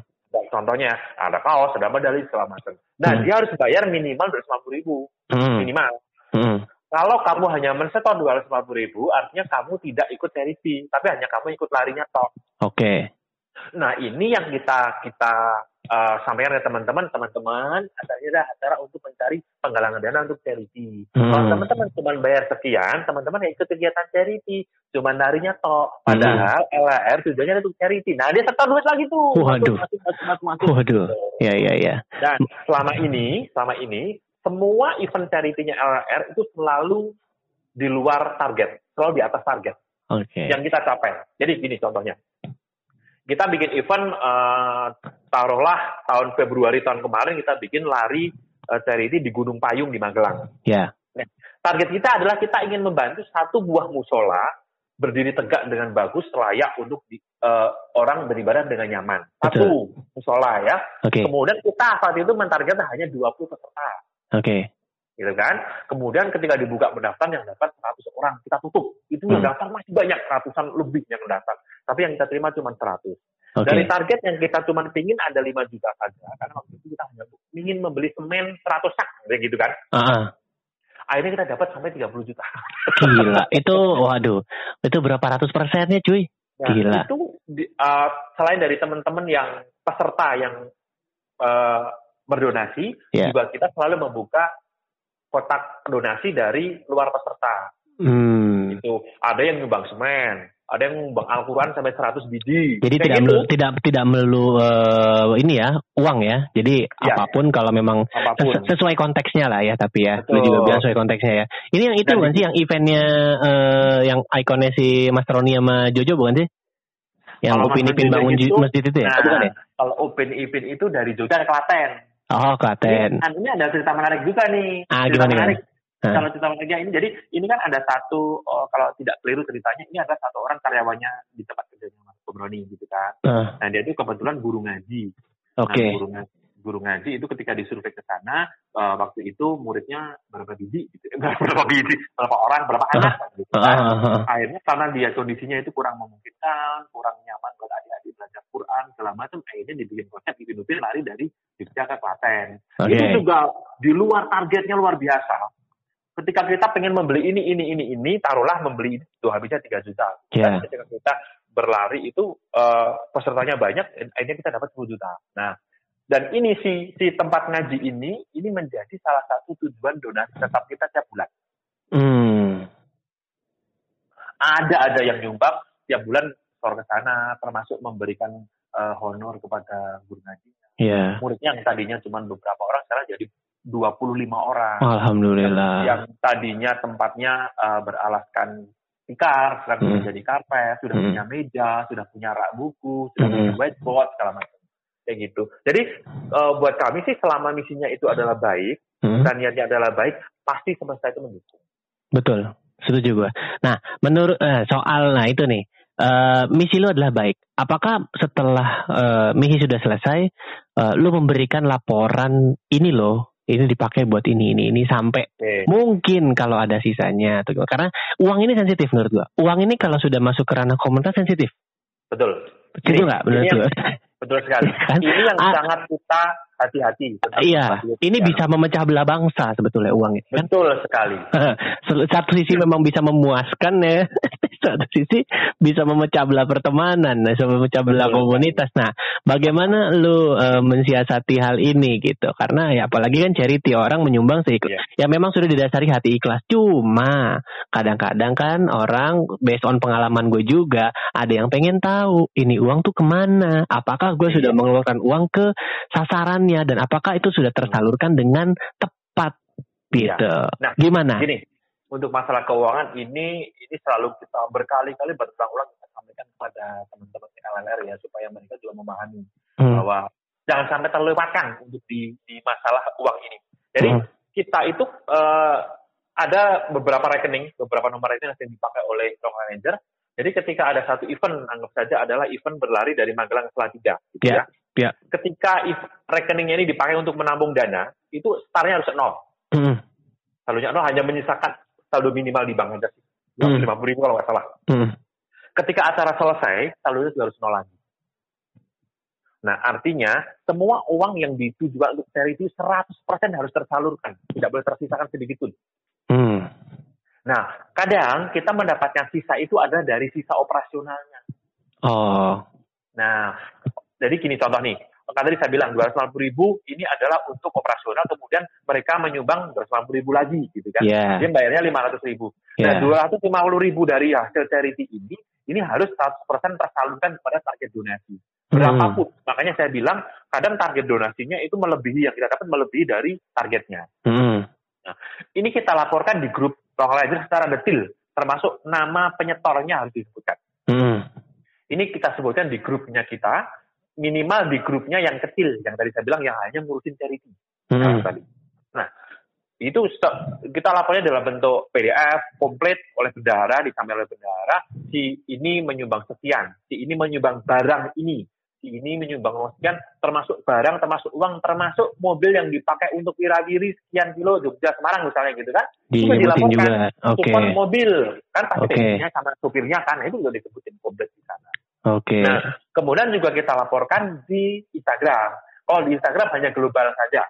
Contohnya, ada kaos, ada medali, segala macam. Nah, Hmm. dia harus bayar minimal 250 ribu. Hmm. Minimal. Hmm. Kalau kamu hanya mensetor 250 ribu, artinya kamu tidak ikut charity. Tapi hanya kamu ikut larinya tok. Oke. Nah, ini yang kita kita uh, sampaikan ke teman-teman, teman-teman, adanya ada acara untuk mencari penggalangan dana untuk charity. Hmm. Kalau teman-teman cuma bayar sekian, teman-teman ya ikut kegiatan charity, cuma larinya tok. Padahal LHR tujuannya untuk charity. Nah, dia setor duit lagi tuh. Hmm. Waduh. Masuk, masuk, masuk, masuk, masuk. Waduh. Ya, ya, ya. Dan selama ini, selama ini, semua event charity-nya LHR itu selalu di luar target, selalu di atas target Oke. yang kita capai. Jadi gini contohnya. Kita bikin event eh, taruhlah tahun Februari tahun kemarin kita bikin lari eh, charity di Gunung Payung di Magelang. Ya. Target kita adalah kita ingin membantu satu buah musola berdiri tegak dengan bagus layak untuk di- eh, orang beribadah dengan nyaman. Satu musola ya. Oke. Kemudian kita saat itu mentargetkan hanya 20 peserta Oke. Gitu kan. Kemudian ketika dibuka pendaftaran yang dapat 100 orang, kita tutup. Itu yang Hmm. daftar masih banyak, ratusan lebih yang daftar. Tapi yang kita terima cuma 100. Oke. Dari target yang kita cuma pingin ada 5 juta saja. Karena waktu itu kita hanya ingin membeli semen 100 sak, kayak gitu kan. Ah, ah. Akhirnya kita dapat sampai 30 juta. Gila. Itu waduh. Itu berapa ratus persennya, cuy? Nah, Gila. itu uh, selain dari teman-teman yang peserta yang uh, berdonasi, Ya. juga kita selalu membuka kotak donasi dari luar peserta. Hmm. Itu ada yang nyumbang semen, ada yang nyumbang Al-Quran sampai 100 biji. Jadi Kayak tidak gitu. melulu, tidak tidak melulu eh, ini ya uang ya. Jadi Ya. apa pun kalau memang apa pun. ses- sesuai konteksnya lah ya tapi ya. Lu Betul. juga bilang sesuai konteksnya ya. Ini yang itu Dan bukan sih yang eventnya eh, yang ikonnya si Mas Roni sama Jojo bukan sih? Yang Kalau Upin Mas Ipin bangun itu- masjid itu ya? Nah, Oh, bukan ya? kalau Upin Ipin itu dari Jogja ke Klaten. Oh, Klaten. Ini, ini ada cerita menarik juga nih. Ah, cerita gimana, menarik. Hah? Kalau cerita menariknya ini, jadi ini kan ada satu, oh, kalau tidak keliru ceritanya, ini ada satu orang karyawannya di tempat kerjanya Mas Kobroni gitu kan. Ah, Nah dia itu kebetulan guru ngaji. Oke. Nah, guru ngaji, guru ngaji itu ketika disurvei ke sana, eh, waktu itu muridnya berapa biji gitu, berapa biji, berapa orang, berapa anak gitu Ah, kan. ah, ah. Akhirnya karena dia kondisinya itu kurang memungkinkan, kurang nyaman buat belajar Quran segala macam, akhirnya dibikin konsep Ibn Upin lari dari Jogja ke Klaten. Oke. Itu juga di luar targetnya luar biasa. Ketika kita pengen membeli ini, ini, ini, ini, taruhlah membeli itu habisnya 3 juta. Dan ketika kita berlari itu eh, pesertanya banyak, akhirnya kita dapat 10 juta. Nah, dan ini si si tempat ngaji ini, ini menjadi salah satu tujuan donasi tetap kita tiap bulan. Hmm. Ada ada yang nyumbang tiap bulan store ke sana, termasuk memberikan eh, honor kepada guru ngaji. Ya. Muridnya yang tadinya cuma beberapa orang, sekarang jadi 25 orang. Alhamdulillah. yang tadinya tempatnya uh, beralaskan tikar, sekarang Hmm. sudah jadi karpet, sudah Hmm. punya meja, sudah punya rak buku, sudah Hmm. punya whiteboard, segala macam. Kayak gitu. Jadi uh, buat kami sih selama misinya itu adalah baik, Hmm. dan niatnya adalah baik, pasti semesta itu mendukung. Betul, setuju gue. Nah, menurut eh, soal nah itu nih, eh, misi lu adalah baik. Apakah setelah eh, misi sudah selesai, eh, lu memberikan laporan ini loh, ini dipakai buat ini ini ini sampai Oke. mungkin kalau ada sisanya atau gimana? Karena uang ini sensitif menurut gua. Uang ini kalau sudah masuk ke ranah komunitas sensitif. Betul. Ini- nggak gua? Betul sekali. Kan? Ini yang Ah. sangat kita hati-hati. Iya, ini bisa memecah belah bangsa sebetulnya uang ini kan. Betul sekali. Satu sisi memang bisa memuaskan ya, satu sisi bisa memecah belah pertemanan, bisa memecah belah Betul. komunitas. Nah, bagaimana lu eh, mensiasati hal ini gitu? Karena ya apalagi kan charity orang menyumbang seikhlas. Ya memang sudah didasari hati ikhlas. Cuma kadang-kadang kan orang based on pengalaman gue juga ada yang pengen tahu ini uang tuh ke mana? Apakah gue sudah Iya. mengeluarkan uang ke sasarannya dan apakah itu sudah tersalurkan dengan tepat gitu? Nah, Gimana? Gini, untuk masalah keuangan ini ini selalu kita berkali-kali berulang-ulang kita sampaikan kepada teman-teman LLR ya supaya mereka juga memahami Hmm. bahwa jangan sampai terlewatkan untuk di, di masalah uang ini. Jadi Hmm. kita itu eh, ada beberapa rekening, beberapa nomor rekening yang dipakai oleh Strong Manager. Jadi ketika ada satu event, anggap saja adalah event berlari dari Magelang ke Salatiga, gitu Ya, ya. Ya. Ketika if- rekeningnya ini dipakai untuk menabung dana, itu startnya harus nol. Saldonya nol hanya menyisakan saldo minimal di bank aja sih. Hmm. Ribu kalau nggak salah. Hmm. Ketika acara selesai, saldonya sudah harus nol lagi. Nah, artinya semua uang yang ditujukan untuk charity 100% harus tersalurkan. Tidak boleh tersisakan sedikit pun. Hmm. Nah, kadang kita mendapatkan sisa itu ada dari sisa operasionalnya. Oh. Nah, jadi gini contoh nih. Kan tadi saya bilang 250 ribu ini adalah untuk operasional, kemudian mereka menyumbang 250 ribu lagi gitu kan. Ya. Dia bayarnya 500 ribu. Ya. Nah, 250 ribu dari hasil charity ini, ini harus 100% tersalurkan kepada target donasi. Hmm. Berapapun. Makanya saya bilang, kadang target donasinya itu melebihi, yang kita dapat melebihi dari targetnya. Hmm. Ini kita laporkan di grup Ledger secara detail, termasuk nama penyetornya harus disebutkan. Hmm. Ini kita sebutkan di grupnya kita, minimal di grupnya yang kecil, yang tadi saya bilang yang hanya ngurusin charity. Hmm. Nah, tadi. Nah, itu kita lapornya dalam bentuk PDF komplit oleh bendahara disampaikan oleh bendahara si ini menyumbang sekian si ini menyumbang barang ini si ini menyumbang uang sekian termasuk barang termasuk uang termasuk mobil yang dipakai untuk wirawiri sekian kilo Jogja Semarang misalnya gitu kan Disebutin juga. Oke. Kupon mobil kan pasti Oke. bensinnya sama supirnya kan itu juga disebutin komplit di sana Oke. Nah, kemudian juga kita laporkan di Instagram. Kalau di Instagram hanya global saja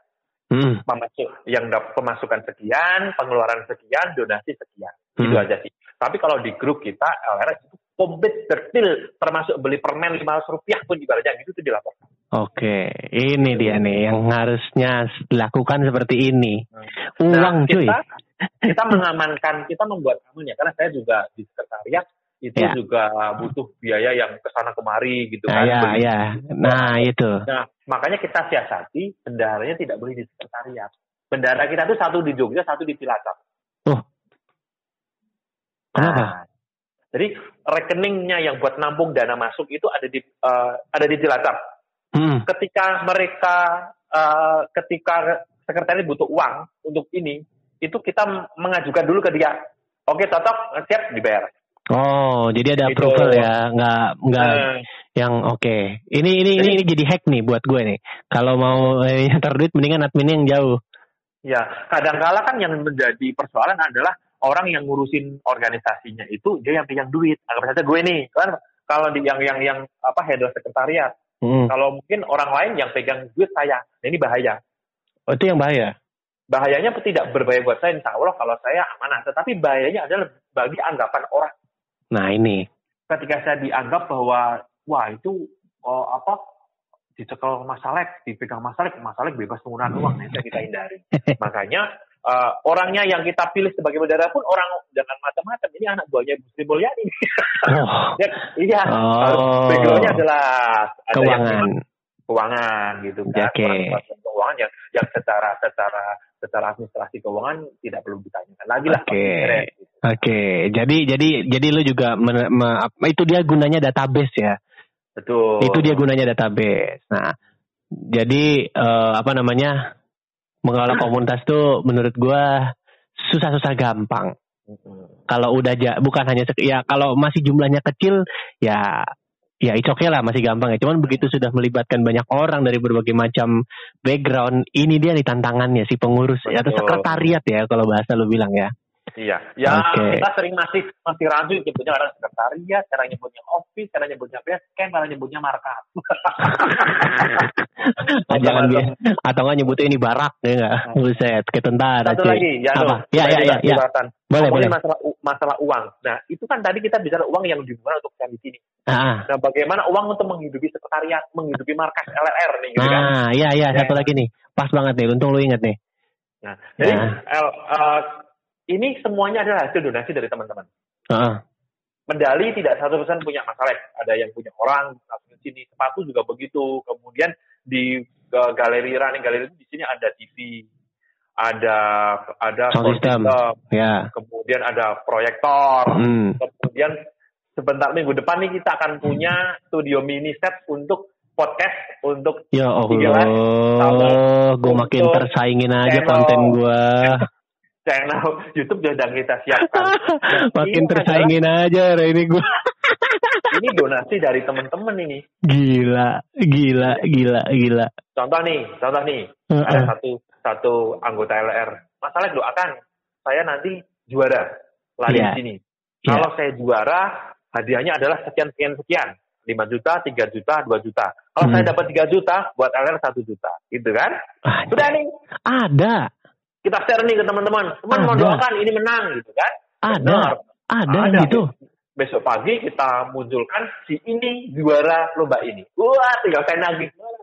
Hmm. memasuk yang dapat pemasukan sekian, pengeluaran sekian, donasi sekian. Hmm. Itu aja sih. Tapi kalau di grup kita LRS itu komplit detail termasuk beli permen 500 rupiah pun ibaratnya gitu itu dilaporkan. Oke, ini dia nih yang harusnya dilakukan seperti ini. Uang Nah, cuy. kita kita mengamankan, kita membuat aman ya karena saya juga di sekretariat itu Ya. juga butuh biaya yang ke sana kemari gitu Nah, kan. ya, Beli- ya. Nah, itu. Nah, makanya kita siasati bendaharanya tidak boleh di sekretariat. Bendahara kita tuh satu di Jogja, satu di Cilacap. Oh. Kenapa? Nah, Jadi rekeningnya yang buat nampung dana masuk itu ada di uh, ada di Cilacap. Hmm. Ketika mereka uh, ketika sekretariat butuh uang untuk ini, itu kita mengajukan dulu ke dia. Oke, cocok, siap dibayar. Oh, jadi ada Gitu. approval ya, nggak nggak Eh, yang oke. Ini ini ini ini jadi hack nih buat gue nih. Kalau mau ntar duit mendingan adminnya yang jauh. Ya, kadang-kala kan yang menjadi persoalan adalah orang yang ngurusin organisasinya itu dia yang pegang duit. Anggap saja gue nih, kan kalau di yang yang yang apa head of sekretariat. Hmm. Kalau mungkin orang lain yang pegang duit saya, nah ini bahaya. Oh, itu yang bahaya. Bahayanya tidak berbahaya buat saya, insya Allah kalau saya amanah. Tetapi bahayanya adalah bagi anggapan orang. Nah ini. Ketika saya dianggap bahwa wah itu oh, apa dicekel masalek, dipegang masalek, masalek bebas penggunaan uang, nah, itu yang kita hindari. Makanya eh, orangnya yang kita pilih sebagai bendera pun orang jangan macam-macam. Ini anak buahnya Bu Sri Mulyani. Oh, Ya, iya, Oh. backgroundnya jelas. Ada yang keuangan. memang keuangan gitu kan. Oke. Orang keuangan yang yang secara secara secara administrasi keuangan tidak perlu ditanyakan lagi lah. Beres, gitu. Oke, jadi jadi jadi lu juga me- apa- itu dia gunanya database ya. Betul. Itu dia gunanya database. Nah, jadi eh, apa namanya mengelola komunitas tuh menurut gua susah-susah gampang. Kalau udah ja, bukan hanya ya kalau masih jumlahnya kecil ya ya it's okay lah masih gampang ya. Cuman begitu sudah melibatkan banyak orang dari berbagai macam background, ini dia nih tantangannya si pengurus atau Betul. sekretariat ya kalau bahasa lu bilang ya. Iya, ya Oke. kita sering masih masih rancu nyebutnya orang sekretariat, cara nyebutnya office, cara nyebutnya base camp, cara nyebutnya markup. Ah, Jangan bi- atau nggak nyebutnya ini barak ya nggak? Buset, kayak tentara Satu lagi, ya, Apa? no, Ya, ya, ya, ya. Jabatan. Boleh, boleh. Masalah masalah uang. Nah, itu kan tadi kita bicara uang yang digunakan untuk charity nih. Ah, Nah, bagaimana uang untuk menghidupi sekretariat, menghidupi markas LR nih, gitu kan? nah, iya, iya, satu lagi nih. Pas banget nih, untung lu inget nih. Nah, jadi Nah. L- eh, ini semuanya adalah hasil donasi dari teman-teman. Heeh. Medali tidak satu persen punya masalah. Ada yang punya orang, di sini. Sepatu juga begitu. Kemudian di eh, galeri running galeri itu di sini ada TV, ada ada Sound system. Ya. kemudian ada proyektor, Hmm. kemudian sebentar minggu depan nih kita akan punya studio mini set untuk podcast untuk Ya Allah, gue makin tersaingin aja channel. konten gue. Channel YouTube sudah kita siapkan. Makin tersaingin aja ini gue. adalah- ini donasi dari teman-teman ini. Gila, gila, gila, gila. Contoh nih, contoh nih, Heeh. ada satu satu anggota LR. Masalah doakan saya nanti juara lari Iya. di sini. Iya. Kalau saya juara, hadiahnya adalah sekian sekian sekian. 5 juta, 3 juta, 2 juta. Kalau Hmm. saya dapat 3 juta, buat LR 1 juta. Gitu kan? Ah, Sudah nih, Ada, kita share nih ke teman-teman. Teman mau doakan, ini menang gitu kan? ada, Benar. ada, Ada. gitu. Besok pagi kita munculkan si ini juara lomba ini. Wah, tinggal saya nagih. Lu?"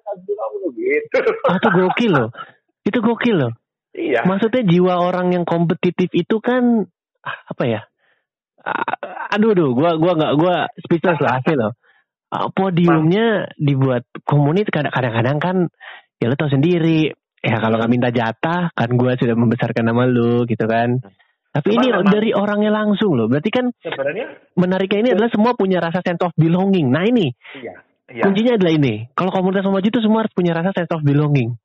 gitu. Ah, itu gokil loh. Itu gokil loh. Iya. Maksudnya jiwa orang yang kompetitif itu kan ah, apa ya? Ah, aduh, aduh, gua gua nggak gua speechless lah asli loh. Ah, podiumnya dibuat komunitas kadang-kadang kan ya lo tau sendiri ya kalau nggak minta jatah kan gua sudah membesarkan nama lu gitu kan. Tapi Cuman ini memang- dari orangnya langsung loh. Berarti kan Sebenarnya menariknya ini adalah semua punya rasa sense of belonging. Nah ini iya. Iya. kuncinya adalah ini. Kalau komunitas maju itu semua harus punya rasa sense of belonging.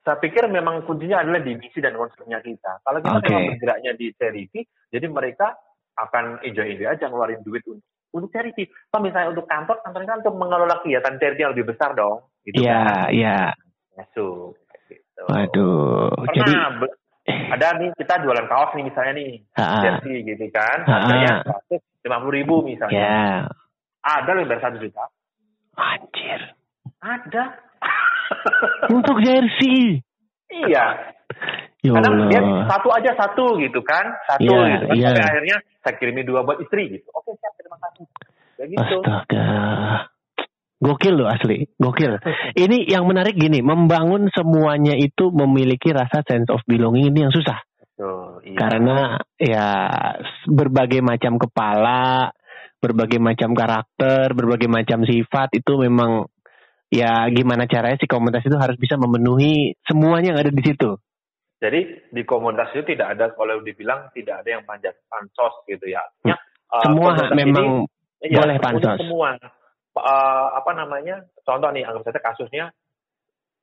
Saya pikir memang kuncinya adalah di misi dan konsepnya kita. Kalau kita Oke. memang bergeraknya di charity, jadi mereka akan enjoy-enjoy aja ngeluarin duit untuk untuk charity. Kalau misalnya untuk kantor, kantor kan untuk mengelola kegiatan charity yang lebih besar dong. Gitu Iya, kan. iya. Masuk. Gitu. Waduh. Pernah Jadi ada nih kita jualan kaos nih misalnya nih, jersey gitu kan, harganya seratus lima puluh ribu misalnya. ya. Ada lebih dari satu juta. Anjir. Ada. Untuk jersey. iya. Ya Kadang dia satu aja satu gitu kan, satu Iya, gitu kan. iya. Sampai akhirnya saya kirimi dua buat istri gitu. Oke siap terima kasih. Kayak gitu. Astaga. Gokil loh asli, gokil. Ini yang menarik gini, membangun semuanya itu memiliki rasa sense of belonging ini yang susah. Tuh, iya. Karena ya berbagai macam kepala, berbagai macam karakter, berbagai macam sifat itu memang ya gimana caranya si komunitas itu harus bisa memenuhi semuanya yang ada di situ. Jadi di komunitas itu tidak ada kalau dibilang tidak ada yang panjat pansos gitu ya. Artinya uh, Semua memang ini, ya, boleh untuk pansos. Semua. Uh, apa namanya? Contoh nih, anggap saja kasusnya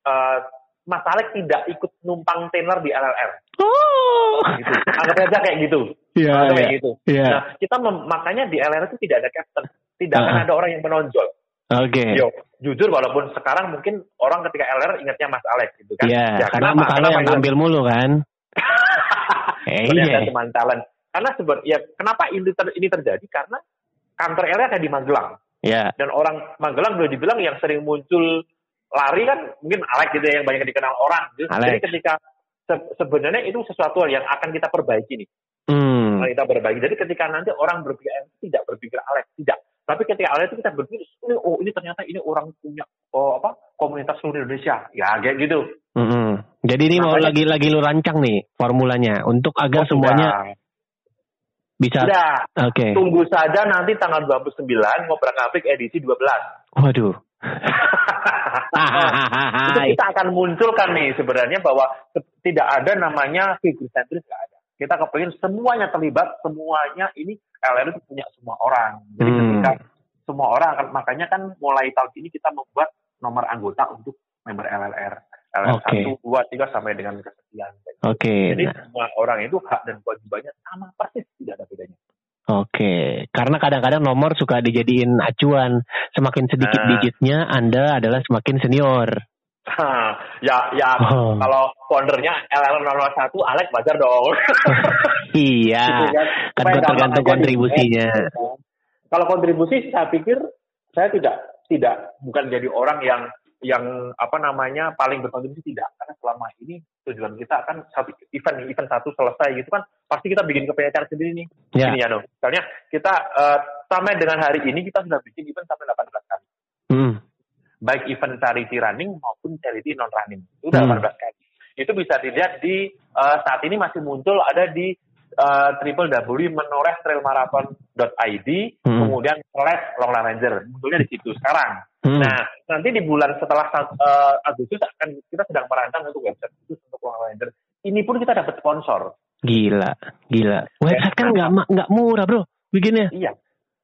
uh, Mas Alex tidak ikut numpang tenor di LLR. Oh. Gitu. Anggap saja kayak gitu. Iya, Anggap kayak iya. gitu. Iya. Nah, kita mem- makanya di LLR itu tidak ada captain. Tidak akan Ah. ada orang yang menonjol. Oke. Yo, jujur walaupun sekarang mungkin orang ketika LLR ingatnya Mas Alex gitu kan. Iya, Ya, karena lo Kenapa yang itu? tampil mulu kan. Eh, iya. cuma talent. Karena sebenarnya ya kenapa ini, ter- ini terjadi karena kantor LLR ada di Magelang Ya. dan orang Magelang boleh dibilang yang sering muncul lari kan mungkin Alex gitu ya, yang banyak dikenal orang. Jadi Alex. ketika se- sebenarnya itu sesuatu yang akan kita perbaiki nih. Hmm. Akan kita perbaiki. Jadi ketika nanti orang berpikir Alex, tidak berpikir Alex, tidak. Tapi ketika Alex itu kita berpikir ini oh ini ternyata ini orang punya oh apa komunitas seluruh Indonesia. Ya kayak gitu. Mm-mm. Jadi ini mau Makanya- lagi-lagi lu rancang nih formulanya untuk agar Oh, semuanya sudah. Bisa. Sudah. Oke. Tunggu saja nanti tanggal 29 ngobrak ngabrik edisi 12. Waduh. itu kita akan munculkan nih sebenarnya bahwa tidak ada namanya figur sentris nggak ada. Kita kepingin semuanya terlibat, semuanya ini LR itu punya semua orang. Jadi Hmm. ketika semua orang akan makanya kan mulai tahun ini kita membuat nomor anggota untuk member LLR. LLR Oke. 1, 2, 3 sampai dengan kesekian. Oke. Jadi nah, semua orang itu hak dan kewajibannya sama persis, tidak ada bedanya. Oke. Karena kadang-kadang nomor suka dijadiin acuan. Semakin sedikit Nah. digitnya, Anda adalah semakin senior. Hah, ya ya Oh. kalau foundernya LLR 001 Alex wajar dong. Iya. Gitu kan. Kan tergantung kontribusinya. nih. Kalau kontribusi saya pikir saya tidak tidak bukan jadi orang yang yang apa namanya paling berkontribusi tidak karena selama ini tujuan kita kan satu event nih, event satu selesai gitu kan pasti kita bikin kepenyataan sendiri nih Ya. ini ya no. Misalnya kita eh, sampai dengan hari ini kita sudah bikin event sampai 18 kali Hmm. baik event charity running maupun charity non running itu Hmm. 18 kali itu bisa dilihat di eh, saat ini masih muncul ada di uh, www.menores.trailmarathon.id Hmm. kemudian slash long ranger munculnya di situ sekarang Hmm. nah nanti di bulan setelah eh, Agustus akan kita sedang merancang untuk website khusus untuk long ranger ini pun kita dapat sponsor. Gila, gila. Website kan nggak nggak murah bro, bikinnya. iya.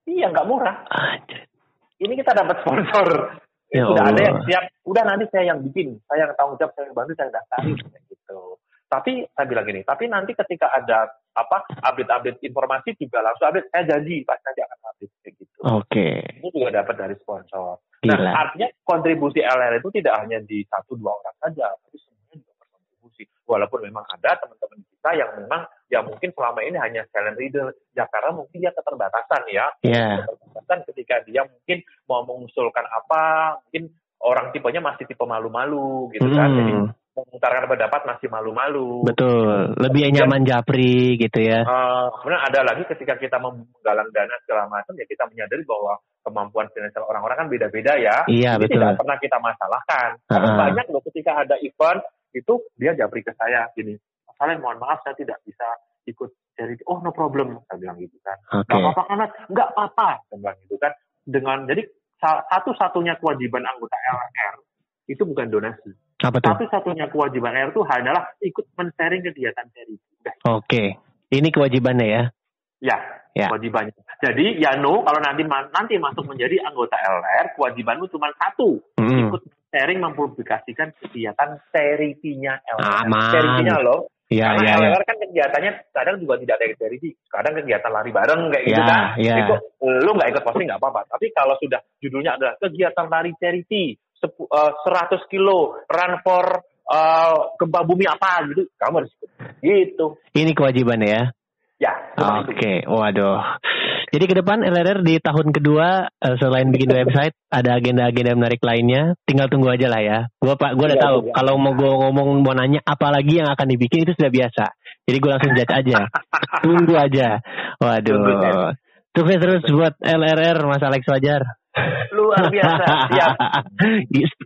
Iya nggak murah. Anjir. ini kita dapat sponsor. Ya udah ada yang siap. Udah nanti saya yang bikin. Saya yang tanggung jawab saya yang bantu saya yang daftarin kayak gitu. Tapi saya bilang gini tapi nanti ketika ada apa update-update informasi juga langsung update. Saya janji pasti nanti akan update kayak gitu. Oke, ini juga dapat dari sponsor gila. nah artinya kontribusi LR itu tidak hanya di satu dua orang saja tapi semuanya juga berkontribusi walaupun memang ada teman-teman kita yang memang ya mungkin selama ini hanya silent reader ya karena mungkin dia keterbatasan ya Ya, keterbatasan ketika dia mungkin mau mengusulkan apa, mungkin orang tipenya masih tipe malu-malu gitu kan. Jadi Hmm, mengutarakan pendapat masih malu-malu. betul. Lebih nyaman japri gitu ya. Eh, kemudian ada lagi ketika kita menggalang dana segala macam ya kita menyadari bahwa kemampuan finansial orang-orang kan beda-beda ya. Iya Ini betul. tidak pernah kita masalahkan. Karena Ah. banyak loh ketika ada event itu dia japri ke saya gini, Saleh mohon maaf saya tidak bisa ikut jadi oh no problem saya bilang gitu kan. Oke. Nggak apa-apa kan, Mas? nggak apa-apa, saya bilang gitu kan. Dengan jadi sa- satu-satunya kewajiban anggota LR itu bukan donasi. Apa tuh? Satu-satunya kewajiban LR itu hanyalah ikut men-sharing kegiatan charity. Oke. Ini kewajibannya ya. Ya, Ya. kewajibannya. Jadi Yano kalau nanti nanti masuk menjadi anggota LR, kewajibanmu cuma satu, Hmm. ikut sharing mempublikasikan kegiatan charity-nya LR. Aman. Charity-nya loh. Ya, Karena ya, ya. LR kan kegiatannya kadang juga tidak ada charity, kadang kegiatan lari bareng kayak gitu Ya, kan. ya. Itu lu nggak ikut posting nggak apa-apa. Tapi kalau sudah judulnya adalah kegiatan lari charity eh, 100 kilo run for eh, gempa bumi apa gitu, kamu harus ikut. Gitu. Ini kewajibannya ya. Ya. Oke, waduh. Jadi ke depan LRR di tahun kedua eh, selain bikin website ada agenda-agenda menarik lainnya. Tinggal tunggu aja lah ya. Gua pak, gua udah Iya, tahu iya. kalau mau gua ngomong mau nanya apa lagi yang akan dibikin itu sudah biasa. Jadi gua langsung judge aja. tunggu aja. Waduh. Tunggu. Sukses terus buat LRR Mas Alex Wajar. Luar biasa. Siap.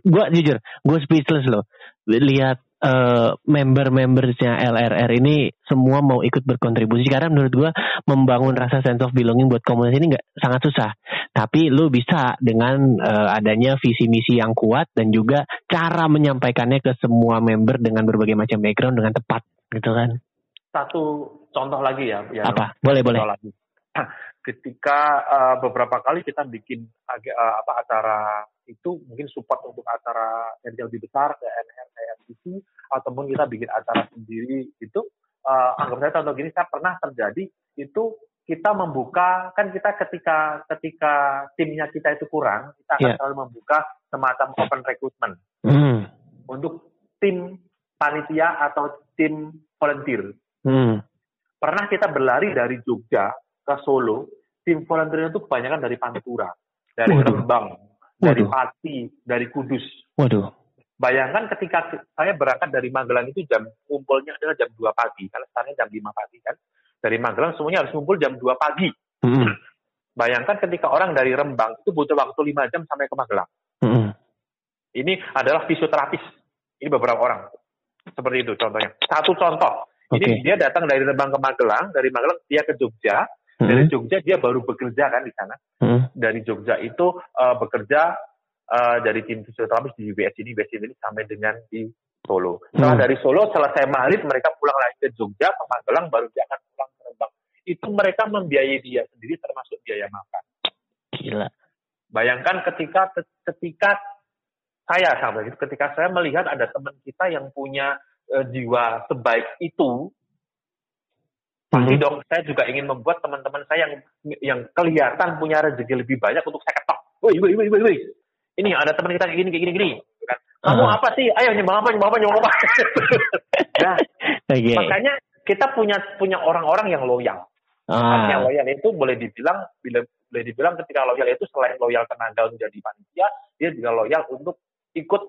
gue jujur, gue speechless loh. Lihat eh, member-membersnya LRR ini semua mau ikut berkontribusi karena menurut gue membangun rasa sense of belonging buat komunitas ini nggak sangat susah. Tapi lu bisa dengan eh, adanya visi misi yang kuat dan juga cara menyampaikannya ke semua member dengan berbagai macam background dengan tepat gitu kan. Satu contoh lagi ya. ya Apa? Boleh boleh. Lagi. ketika uh, beberapa kali kita bikin uh, apa acara itu mungkin support untuk acara yang lebih besar kayak FTC ataupun kita bikin acara sendiri itu uh, anggap saya contoh gini saya pernah terjadi itu kita membuka kan kita ketika ketika timnya kita itu kurang kita akan yeah. selalu membuka semacam open recruitment mm. untuk tim panitia atau tim volunteer. Mm. Pernah kita berlari dari Jogja ke Solo, tim volunteer itu kebanyakan dari Pantura, dari Waduh. Rembang, dari Pati, dari Kudus. Waduh. Bayangkan ketika saya berangkat dari Magelang itu jam kumpulnya adalah jam 2 pagi, karena sekarang jam 5 pagi kan. Dari Magelang semuanya harus kumpul jam 2 pagi. Hmm. Bayangkan ketika orang dari Rembang itu butuh waktu 5 jam sampai ke Magelang. Hmm. Ini adalah fisioterapis. Ini beberapa orang. Seperti itu contohnya. Satu contoh. Ini okay. dia datang dari Rembang ke Magelang, dari Magelang dia ke Jogja. Dari Jogja dia baru bekerja kan di sana. Hmm. Dari Jogja itu uh, bekerja uh, dari tim fisioterapis di UBS ini, UBS ini sampai dengan di Solo. Setelah hmm. dari Solo selesai maghrib mereka pulang lagi ke Jogja, ke Magelang, baru dia akan pulang ke Rembang. Itu mereka membiayai dia sendiri termasuk biaya makan. Gila. Bayangkan ketika ketika saya sampai itu ketika saya melihat ada teman kita yang punya uh, jiwa sebaik itu, pasti hmm. dong saya juga ingin membuat teman-teman saya yang yang kelihatan punya rezeki lebih banyak untuk saya ketok. Woi, woi, woi, woi, ini ada teman kita kayak gini kayak gini gini kamu uh. apa sih ayo nyumbang apa nyumbang apa nyumbang apa nah okay. makanya kita punya punya orang-orang yang loyal uh. yang loyal itu boleh dibilang bila boleh dibilang ketika loyal itu selain loyal tenaga untuk jadi panitia dia juga loyal untuk ikut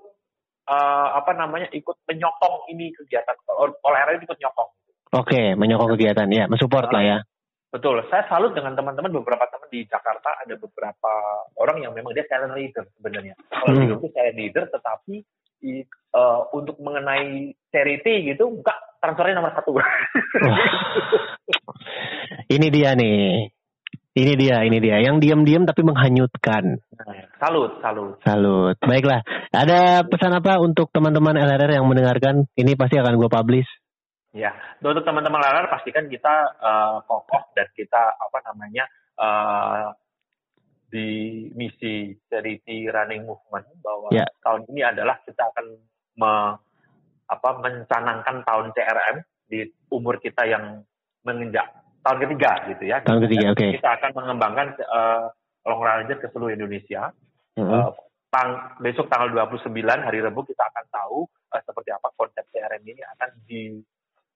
uh, apa namanya ikut menyokong ini kegiatan olahraga ikut nyokong Oke, okay, menyokong kegiatan ya, mensupport lah ya. Betul, saya salut dengan teman-teman beberapa teman di Jakarta ada beberapa orang yang memang dia silent leader sebenarnya. Kalau hmm. itu silent leader, tetapi i, uh, untuk mengenai charity gitu, buka transfernya nomor satu. ini dia nih, ini dia, ini dia, yang diam-diam tapi menghanyutkan. Salut, salut. Salut. Baiklah, ada pesan apa untuk teman-teman LRR yang mendengarkan? Ini pasti akan gue publish Ya, untuk teman-teman lalar pastikan kita uh, kokoh dan kita apa namanya uh, di misi charity running movement bahwa ya. tahun ini adalah kita akan me, apa mencanangkan tahun CRM di umur kita yang menginjak tahun ketiga gitu ya. Tahun ketiga, oke. Okay. Kita akan mengembangkan uh, long ranger ke seluruh Indonesia. Mm -hmm. uh, tang besok tanggal 29 hari Rabu kita akan tahu uh, seperti apa konsep CRM ini akan di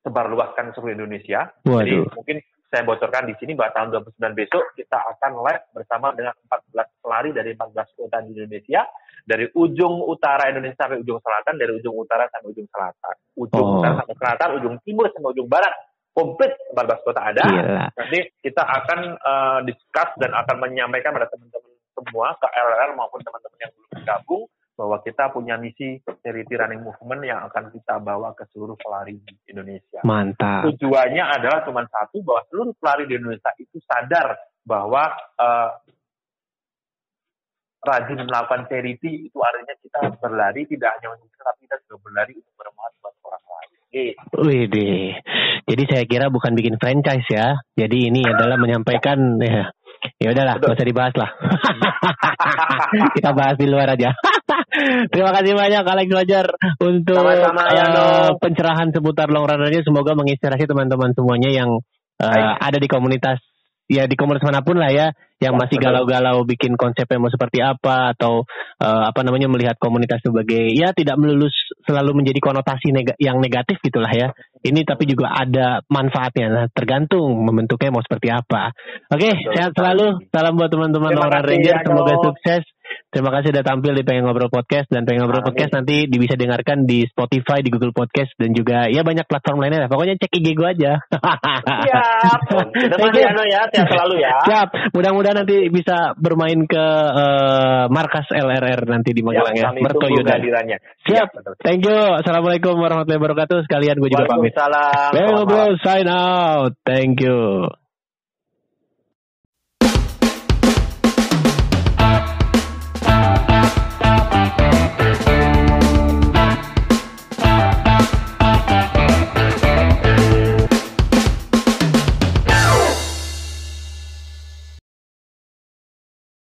sebarluaskan seluruh Indonesia. Waduh. Jadi mungkin saya bocorkan di sini bahwa tahun 2009 besok kita akan live bersama dengan 14 pelari dari 14 kota di Indonesia dari ujung utara Indonesia sampai ujung selatan, dari ujung utara sampai ujung selatan, ujung oh. utara sampai selatan, ujung timur sampai ujung barat, komplit 14 kota ada. Gila. Nanti kita akan uh, discuss dan akan menyampaikan pada teman-teman semua ke LRR maupun teman-teman yang belum bergabung bahwa kita punya misi charity running movement yang akan kita bawa ke seluruh pelari di Indonesia. Mantap. Tujuannya adalah cuma satu bahwa seluruh pelari di Indonesia itu sadar bahwa uh, rajin melakukan charity itu artinya kita berlari tidak hanya untuk kita, tapi kita juga berlari untuk bermanfaat buat orang lain. Wih deh. Jadi saya kira bukan bikin franchise ya. Jadi ini adalah menyampaikan ya Ya udahlah, nggak usah dibahas lah. Kita bahas di luar aja. Terima kasih banyak Alex Wajar untuk Sama-sama, uh, pencerahan seputar long runnernya. Semoga menginspirasi teman-teman semuanya yang uh, ada di komunitas ya di komunitas mana pun lah ya yang masih galau-galau bikin konsepnya mau seperti apa atau uh, apa namanya melihat komunitas sebagai ya tidak melulus selalu menjadi konotasi neg yang negatif gitulah ya ini tapi juga ada manfaatnya nah tergantung membentuknya mau seperti apa oke okay, sehat selalu salam buat teman-teman orang Ranger semoga sukses Terima kasih sudah tampil di Pengen Ngobrol Podcast dan Pengen Ngobrol Podcast nanti bisa dengarkan di Spotify, di Google Podcast dan juga ya banyak platform lainnya. Pokoknya cek IG gue aja. Siap. You. ya, sehat selalu ya. Siap. Mudah-mudahan nanti bisa bermain ke uh, markas LRR nanti di Magelang ya. Mertoyuda. Siap. Thank you. Assalamualaikum warahmatullahi wabarakatuh. Sekalian gue juga pamit. Waalaikumsalam. Ngobrol sign out. Thank you.